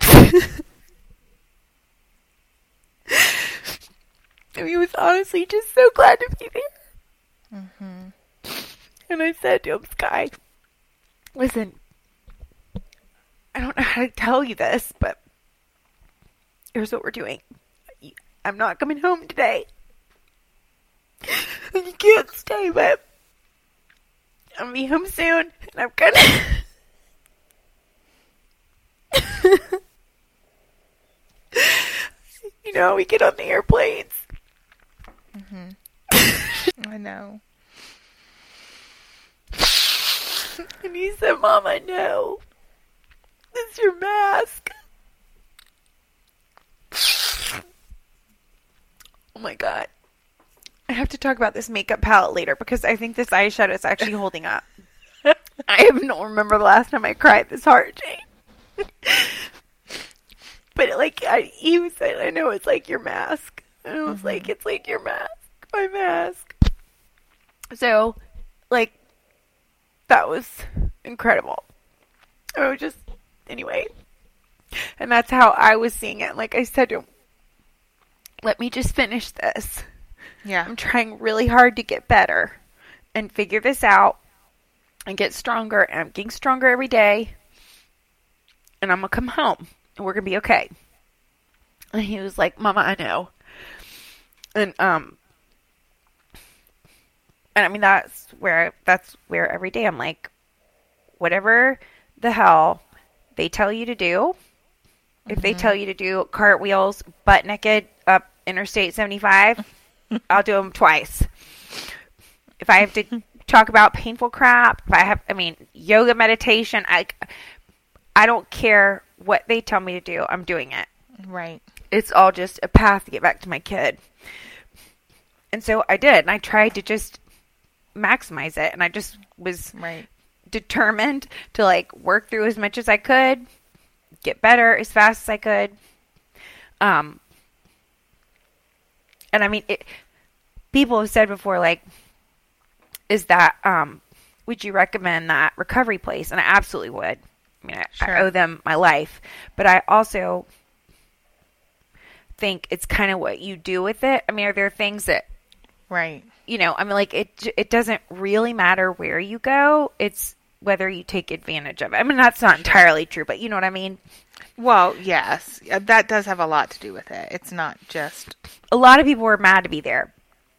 and he was honestly just so glad to be there. Mm-hmm. And I said to him, Sky, listen, I don't know how to tell you this, but here's what we're doing. I'm not coming home today. You can't stay, babe. I'll be home soon, and I'm gonna. you know, we get on the airplanes. Mm-hmm. I know. And he said, Mama, no. It's your mask. Oh my god. I have to talk about this makeup palette later because I think this eyeshadow is actually holding up. I don't remember the last time I cried this hard, Jane. but like I, he was saying, I know it's like your mask. And I was like, mm-hmm. it's like your mask. my mask. So, like, that was incredible. I was just, anyway. And that's how I was seeing it. Like I said let me just finish this. Yeah. I'm trying really hard to get better and figure this out and get stronger. And I'm getting stronger every day. And I'm going to come home and we're going to be okay. And he was like, Mama, I know. And, um, and I mean, that's where, that's where every day I'm like, whatever the hell they tell you to do, if they tell you to do cartwheels butt naked up Interstate 75, I'll do them twice. If I have to talk about painful crap, if I have, I mean, yoga meditation, I, I don't care what they tell me to do. I'm doing it. Right. It's all just a path to get back to my kid. And so I did, and I tried to just maximize it, and I just was Right. determined to like work through as much as I could, get better as fast as I could. Um, and I mean, it, people have said before, like, is that um, would you recommend that recovery place? And I absolutely would. I mean, I, Sure. I owe them my life, but I also think it's kind of what you do with it. I mean, are there things that Right. you know, I mean, like it, j- it doesn't really matter where you go. It's whether you take advantage of it. I mean, that's not entirely true, but you know what I mean? Well, yes. Uh, That does have a lot to do with it. It's not just. A lot of people were mad to be there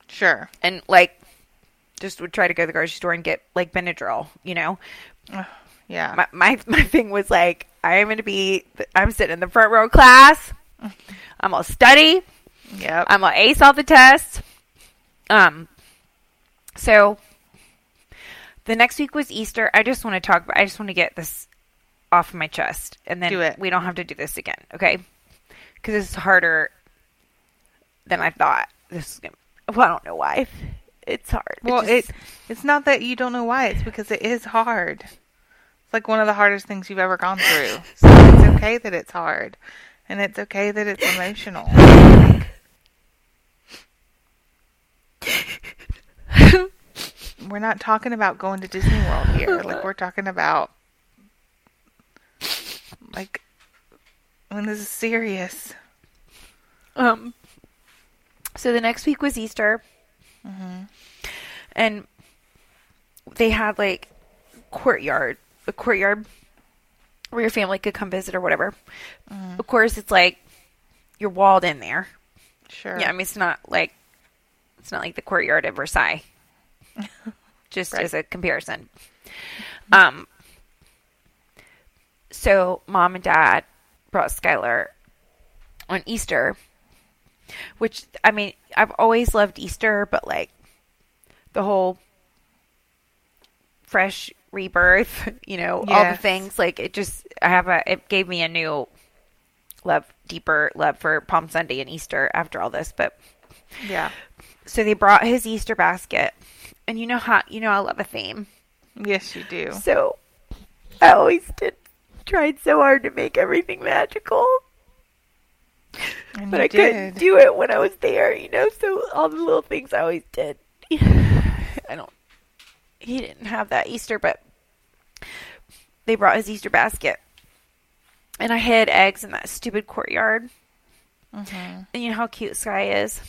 Sure. and like just would try to go to the grocery store and get like Benadryl, you know? Yeah. My, my, my thing was like, I am going to be, I'm sitting in the front row class. I'm going to study. yep. I'm gonna ace all the tests. Um, so the next week was Easter. I just want to talk. I just want to get this off my chest, and then Do it. we don't have to do this again, okay? Because is harder than I thought. This is gonna. Well, I don't know why. It's hard. well, just- it it's not that you don't know why. It's because it is hard. It's like one of the hardest things you've ever gone through. So it's okay that it's hard, and it's okay that it's emotional. we're not talking about going to Disney World here. Like we're talking about like when this is serious. Um. So the next week was Easter, and they had like courtyard, a courtyard where your family could come visit or whatever. Of course, it's like you're walled in there. Sure. Yeah, I mean it's not like it's not like the courtyard at Versailles. Just Right. as a comparison. Um. So mom and dad brought Skylar on Easter, which I mean I've always loved Easter, but like the whole fresh rebirth, you know, all the things like it just I have a it gave me a new love deeper love for Palm Sunday and Easter after all this, but yeah. so they brought his Easter basket. And you know how you know I love a theme. Yes, you do. So I always did tried so hard to make everything magical. And But I couldn't do it when I was there, you know, so all the little things I always did. I don't he didn't have that Easter, but they brought his Easter basket. And I hid eggs in that stupid courtyard. Mhm. And you know how cute Sky is?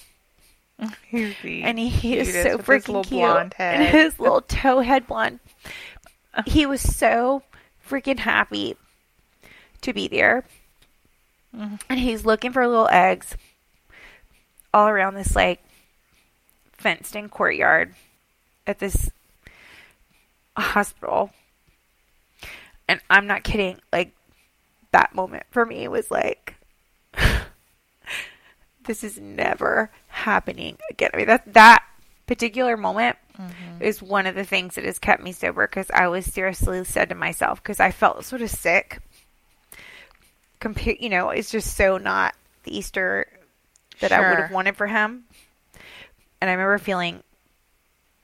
He's and he, he is so freaking cute. blonde And his little toe head blonde. He was so freaking happy to be there. Mhm. And he's looking for little eggs all around this like fenced in courtyard at this hospital. And I'm not kidding, like that moment for me was like this is never happening again. I mean, that that particular moment mm-hmm. is one of the things that has kept me sober because I was seriously said to myself because I felt sort of sick. Compare, you know, it's just so not the Easter that I would have wanted for him, and I remember feeling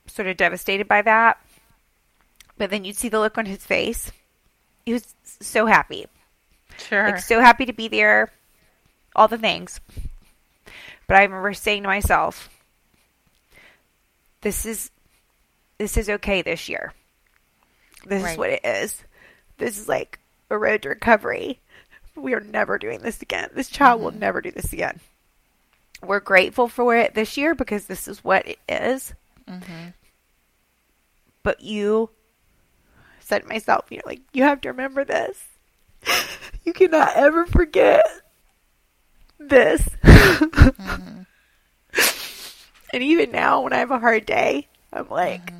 sort of devastated by that. But then you'd see the look on his face; he was so happy Sure. like so happy to be there, all the things. But I remember saying to myself, this is this is okay this year. This is what it is. This is like a road to recovery. We are never doing this again. This child will never do this again. We're grateful for it this year because this is what it is. Mm-hmm. But you said to myself, you know, like you have to remember this. You cannot ever forget this. And even now, when I have a hard day, I'm like,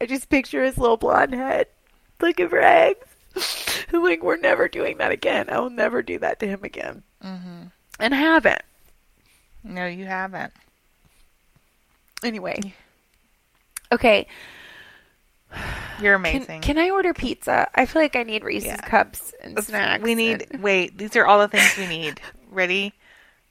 I just picture his little blonde head looking for eggs. I'm like, we're never doing that again. I will never do that to him again. Mm-hmm. And I haven't. No, you haven't. Anyway. Okay. You're Can, amazing. can I order pizza? I feel like I need Reese's Yeah. cups and snacks. we need. and- Wait, these are all the things we need. Ready,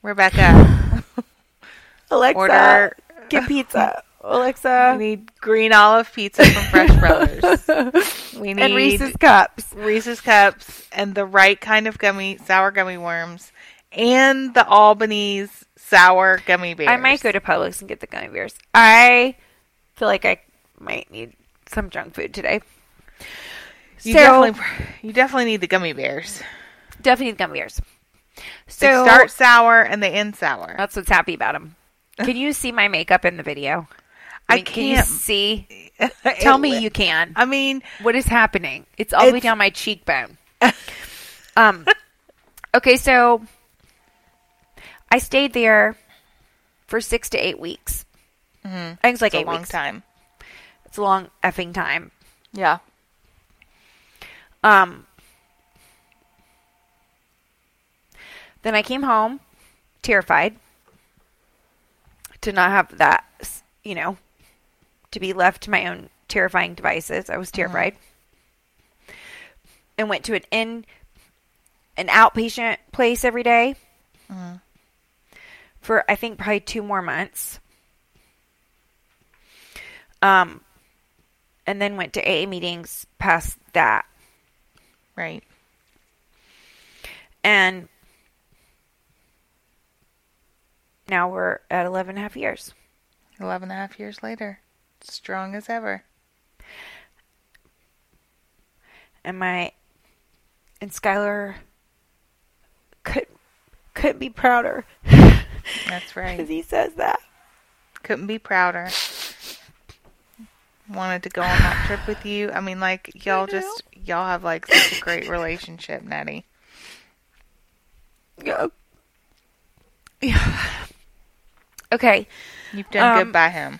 Rebecca? Alexa, Order. get pizza. Alexa, we need green olive pizza from Fresh Brothers. We need and Reese's cups. Reese's cups and the right kind of gummy sour gummy worms and the Albanese sour gummy bears. I might go to Publix and get the gummy bears. I feel like I might need some junk food today. You so definitely you definitely need the gummy bears. definitely need gummy bears. They So start sour and they end sour. that's what's happy about them. Can you see my makeup in the video? I mean, Can you can't- see? Tell me you can. I mean, What is happening? It's all the way down my cheekbone. um. Okay, so I stayed there for six to eight weeks. Mhm. I think it's like it's a long weeks. time. It's a long effing time. Yeah. Um. Then I came home, terrified to not have that, you know, to be left to my own terrifying devices. I was terrified. And went to an in an outpatient place every day Mhm. for I think probably two more months. Um and then went to AA meetings past that. Right. And now we're at 11 and a half years. 11 and a half years later. Strong as ever. And my and Skylar could couldn't be prouder That's right. because he says that. Couldn't be prouder. Wanted to go on that trip with you. I mean, like, y'all just, y'all have, like, such a great relationship, Nattie. Yeah. Yeah. Okay, You've done Um, good by him.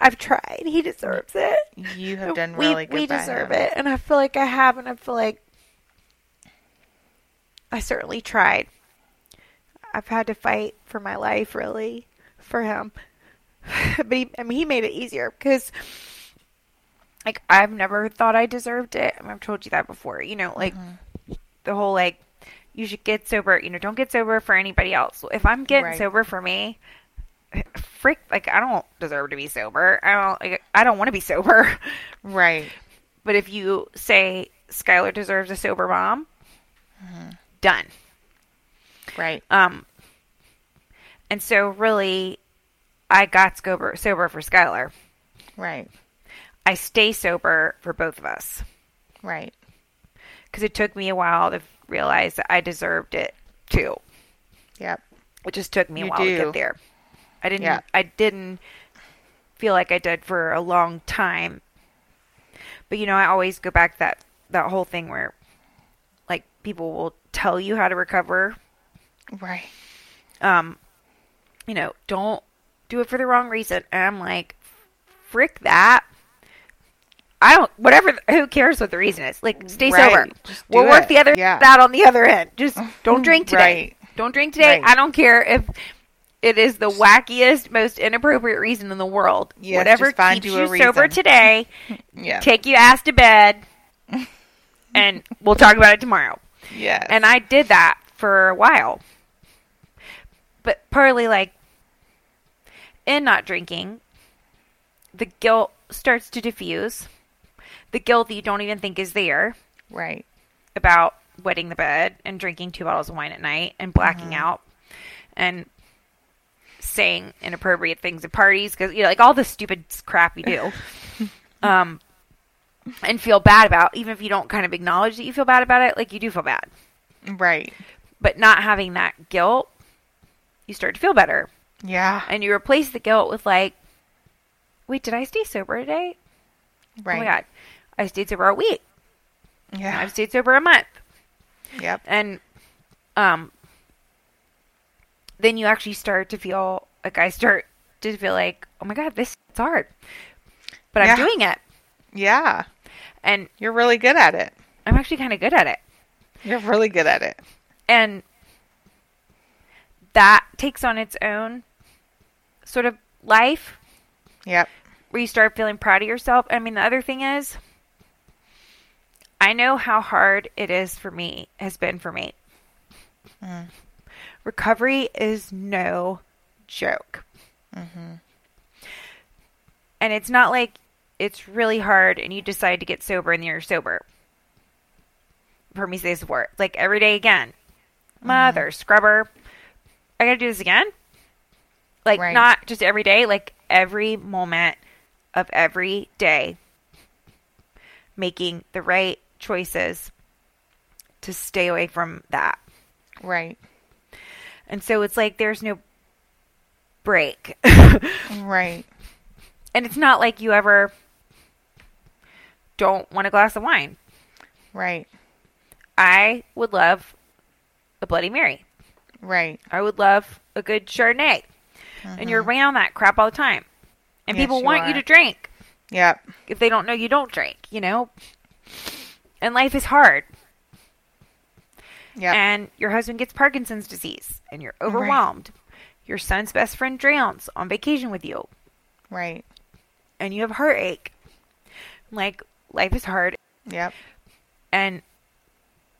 I've tried. He deserves it. You have done we, really good we deserve him. it, and I feel like I have, and I feel like I certainly tried. I've had to fight for my life, really, for him. but he, I mean, he made it easier because, like, I've never thought I deserved it. I mean, I've told you that before. You know, like Mm-hmm. the whole like you should get sober. You know, don't get sober for anybody else. If I'm getting Right. sober for me, frick, like I don't deserve to be sober. I don't. Like, I don't want to be sober. Right. But if you say Skylar deserves a sober mom, done. Right. Um, and so really, I got sober sober for Skylar. Right. I stay sober for both of us Right. because it took me a while to realize that I deserved it too. Yep. It just took me a while to get there. I didn't. Yeah. I didn't feel like I did for a long time. But you know, I always go back to that that whole thing where, like, people will tell you how to recover. Right. Um, you know, don't do it for the wrong reason. And I'm like, frick that. I don't. Whatever. Who cares what the reason is? Like, stay Right. sober. We'll do work the other Yeah. out on the other end. Just don't drink today. Right. Don't drink today. Right. I don't care if it is the wackiest, most inappropriate reason in the world. Yes, Whatever keeps you a you sober reason. today, Yeah. take your ass to bed, and we'll talk about it tomorrow. yes. And I did that for a while. But partly like in not drinking, the guilt starts to diffuse. The guilt that you don't even think is there right. about wetting the bed and drinking two bottles of wine at night and blacking Mm-hmm. out and saying inappropriate things at parties because you know, like all the stupid crap you do, um, and feel bad about, even if you don't kind of acknowledge that you feel bad about it, like you do feel bad. Right. But not having that guilt, you start to feel better, Yeah. and you replace the guilt with like, wait, did I stay sober today? Right. Oh my god, I stayed sober a week. Yeah. I've stayed sober a month. Yep. and um then you actually start to feel like I start to feel like, oh my god, this is hard. But Yeah. I'm doing it. Yeah. And You're really good at it. I'm actually kind of good at it. You're really good at it. And that takes on its own sort of life Yep. where you start feeling proud of yourself. I mean, the other thing is, I know how hard it is for me, has been for me. Mm. Recovery is no joke. Mhm. And it's not like it's really hard and you decide to get sober and you're sober. For me, say support. Like every day again. Mother, scrubber. I gotta do this again? Like, Right. not just every day, like every moment of every day. Making the right choices to stay away from that. Right. And so it's like there's no break. Right. and it's not like you ever don't want a glass of wine. Right. I would love a Bloody Mary. Right. I would love a good Chardonnay. And you're around that crap all the time. And Mm-hmm. Yes, people want you are. to drink. Yep. If they don't know you don't drink, you know? And life is hard. Yep. And your husband gets Parkinson's disease and you're overwhelmed. Your son's best friend drowns on vacation with you. right. and you have heartache. Like life is hard Yep. and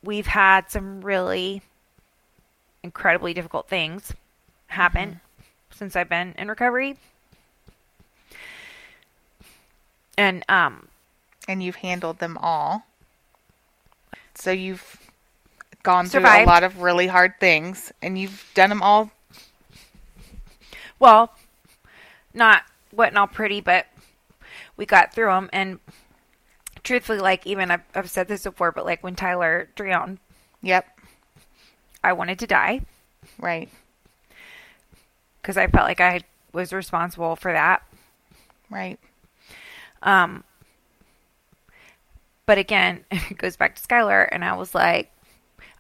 we've had some really incredibly difficult things happen since I've been in recovery. And um And you've handled them all. So you've gone through a lot of really hard things and you've done them all. well, not what and all pretty, but we got through them and truthfully like even I've, I've said this before, but like when Tyler drowned, Yep. I wanted to die. Right. because I felt like I was responsible for that. Right. Um, but again, it goes back to Skylar, and I was like,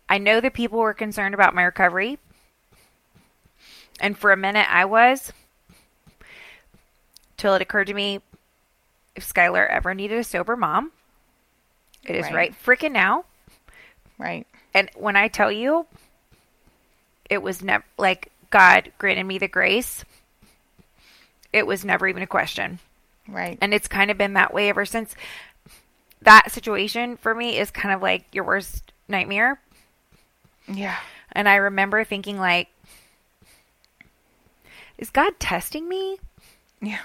I know that people were concerned about my recovery, and for a minute I was, till it occurred to me, if Skylar ever needed a sober mom, it is Right. right freaking now. Right. And when I tell you, it was never like God granted me the grace. It was never even a question. Right. And it's kind of been that way ever since. That situation for me is kind of like your worst nightmare. yeah. And I remember thinking, like, is God testing me? Yeah.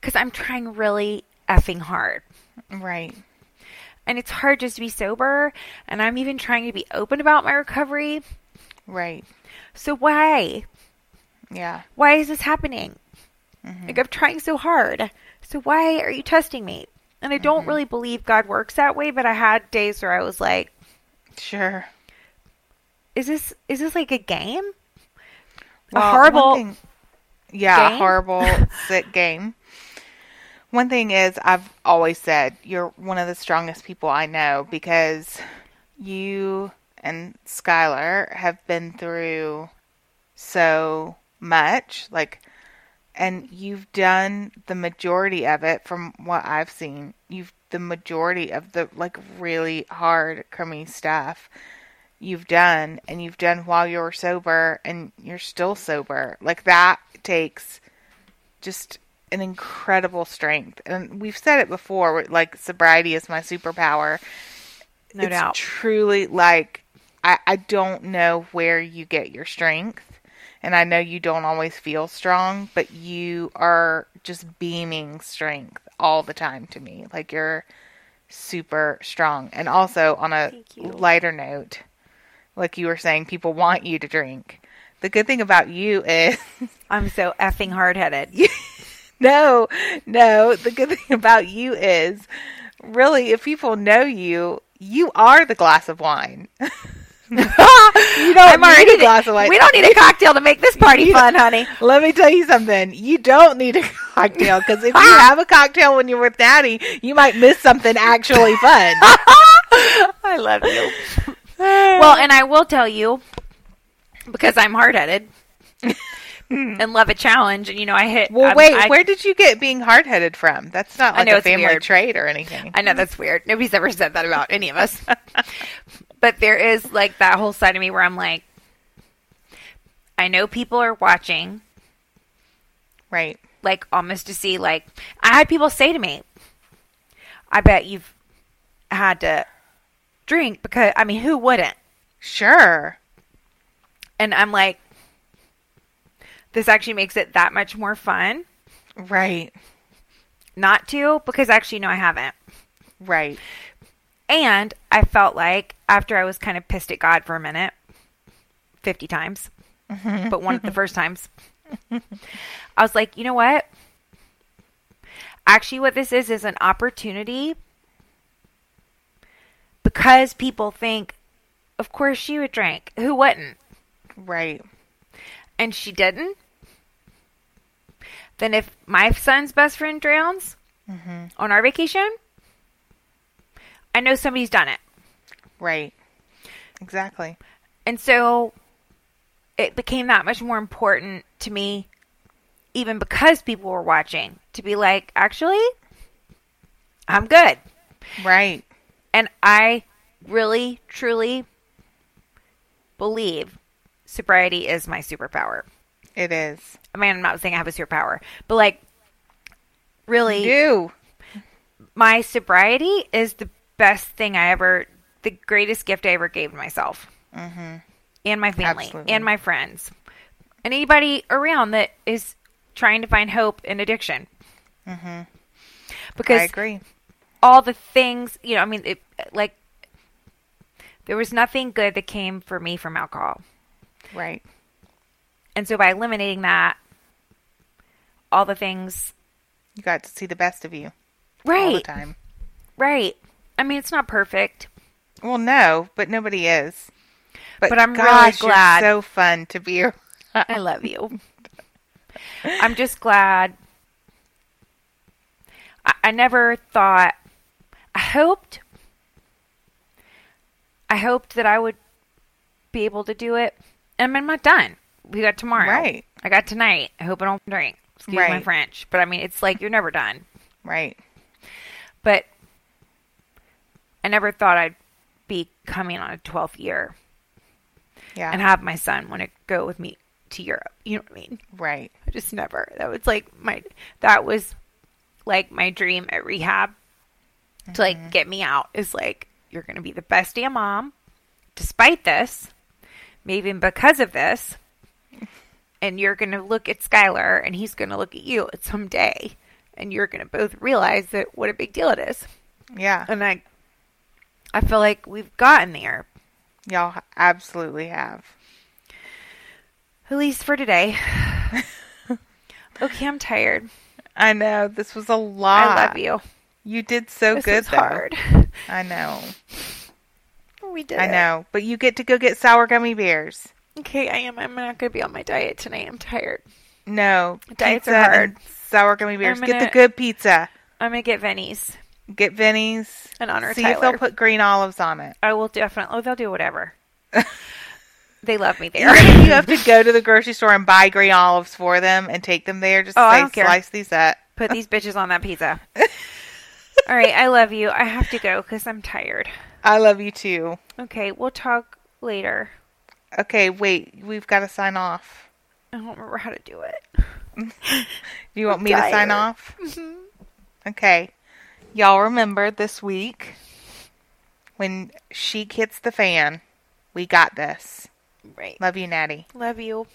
Because I'm trying really effing hard. Right. And it's hard just to be sober. And I'm even trying to be open about my recovery. Right. So why? Yeah. Why is this happening? Mm-hmm. Like, I'm trying so hard. So why are you testing me? And I don't mm-hmm. really believe God works that way, but I had days where I was like, Sure. is this is this like a game? Well, a horrible thing- yeah, a game? horrible sick game. One thing is, I've always said you're one of the strongest people I know because you and Skylar have been through so much. Like, and you've done the majority of it from what I've seen. You've the majority of the like really hard, crummy stuff you've done and you've done while you're sober and you're still sober. Like that takes just an incredible strength. And we've said it before, like sobriety is my superpower. No it's doubt. truly like I, I don't know where you get your strength. And I know you don't always feel strong, but you are just beaming strength all the time to me. Like you're super strong. And also on a lighter note, like you were saying, people want you to drink. The good thing about you is I'm so effing hard headed. no, no. The good thing about you is really if people know you, you are the glass of wine. you don't I'm need already a glass of wine. We don't need a cocktail to make this party fun, honey. Let me tell you something. You don't need a cocktail because if you have a cocktail when you're with Daddy, you might miss something actually fun. I love you. Well, and I will tell you because I'm hard headed and love a challenge, and you know I hit. well, I'm- wait. I, where did you get being hard headed from? That's not I like know a family weird. trait or anything. I know that's weird. Nobody's ever said that about any of us. But there is like that whole side of me where I'm like, I know people are watching, right. like almost to see. Like I had people say to me, "I bet you've had to drink because I mean, who wouldn't?" Sure. And I'm like, this actually makes it that much more fun Right. not to because actually no, I haven't. Right. And I felt like after I was kind of pissed at God for a minute, 50 times, mm-hmm. but one of the first times, I was like, you know what? Actually, what this is is an opportunity because people think, of course, she would drink. Who wouldn't? Right. And she didn't. Then, if my son's best friend drowns mm-hmm. on our vacation, I know somebody's done it. Right. Exactly. And so it became that much more important to me, even because people were watching, to be like, actually, I'm good. Right. And I really, truly believe sobriety is my superpower. It is. I mean, I'm not saying I have a superpower, but like, really, You. my sobriety is the best thing I ever, the greatest gift I ever gave myself Mm-hmm. and my family Absolutely. and my friends and anybody around that is trying to find hope in addiction. Mm-hmm. I agree. all the things, you know, I mean, it, like, there was nothing good that came for me from alcohol. Right. And so by eliminating that, all the things, You got to see the best of you Right. all the time. right. I mean, it's not perfect. Well, no, but nobody is. But I'm really gosh, you're glad. so fun to be. around. I love you. I'm just glad. I, I never thought. I hoped. I hoped that I would be able to do it. And I'm not done. We got tomorrow. Right. I got tonight. I hope I don't drink. Excuse my French. But I mean, it's like you're never done. Right. But I never thought I'd be coming on a 12th year Yeah. and have my son want to go with me to Europe. You know what I mean? right. I just never. That was like my that was like my dream at rehab to like mm-hmm. get me out is like you're going to be the best damn mom despite this, maybe because of this. And you're going to look at Skylar and he's going to look at you at some day and you're going to both realize that what a big deal it is. Yeah. And I I feel like we've gotten there Y'all absolutely have. at least for today. okay, I'm tired. I know this was a lot. I love you. You did so this good though. hard. I know. We did. I know. But you get to go get sour gummy bears. Okay, I am. I'm not going to be on my diet tonight. I'm tired. No. Diets are hard. Sour gummy bears. I'm Get the good pizza. I'm going to get Vinny's Get Vinny's. and honor See if they'll put green olives on it. I will definitely. Oh, they'll do whatever. they love me Even there. if you have to go to the grocery store and buy green olives for them and take them there, just Oh, say slice these up. Put these bitches on that pizza. All right, I love you. I have to go because I'm tired. I love you too. Okay, we'll talk later. Okay, wait. We've got to sign off. I don't remember how to do it. Do you want me to sign tired. off? Mm-hmm. Okay. Y'all remember this week when she hits the fan, we got this. Right. Love you, Nattie. Love you.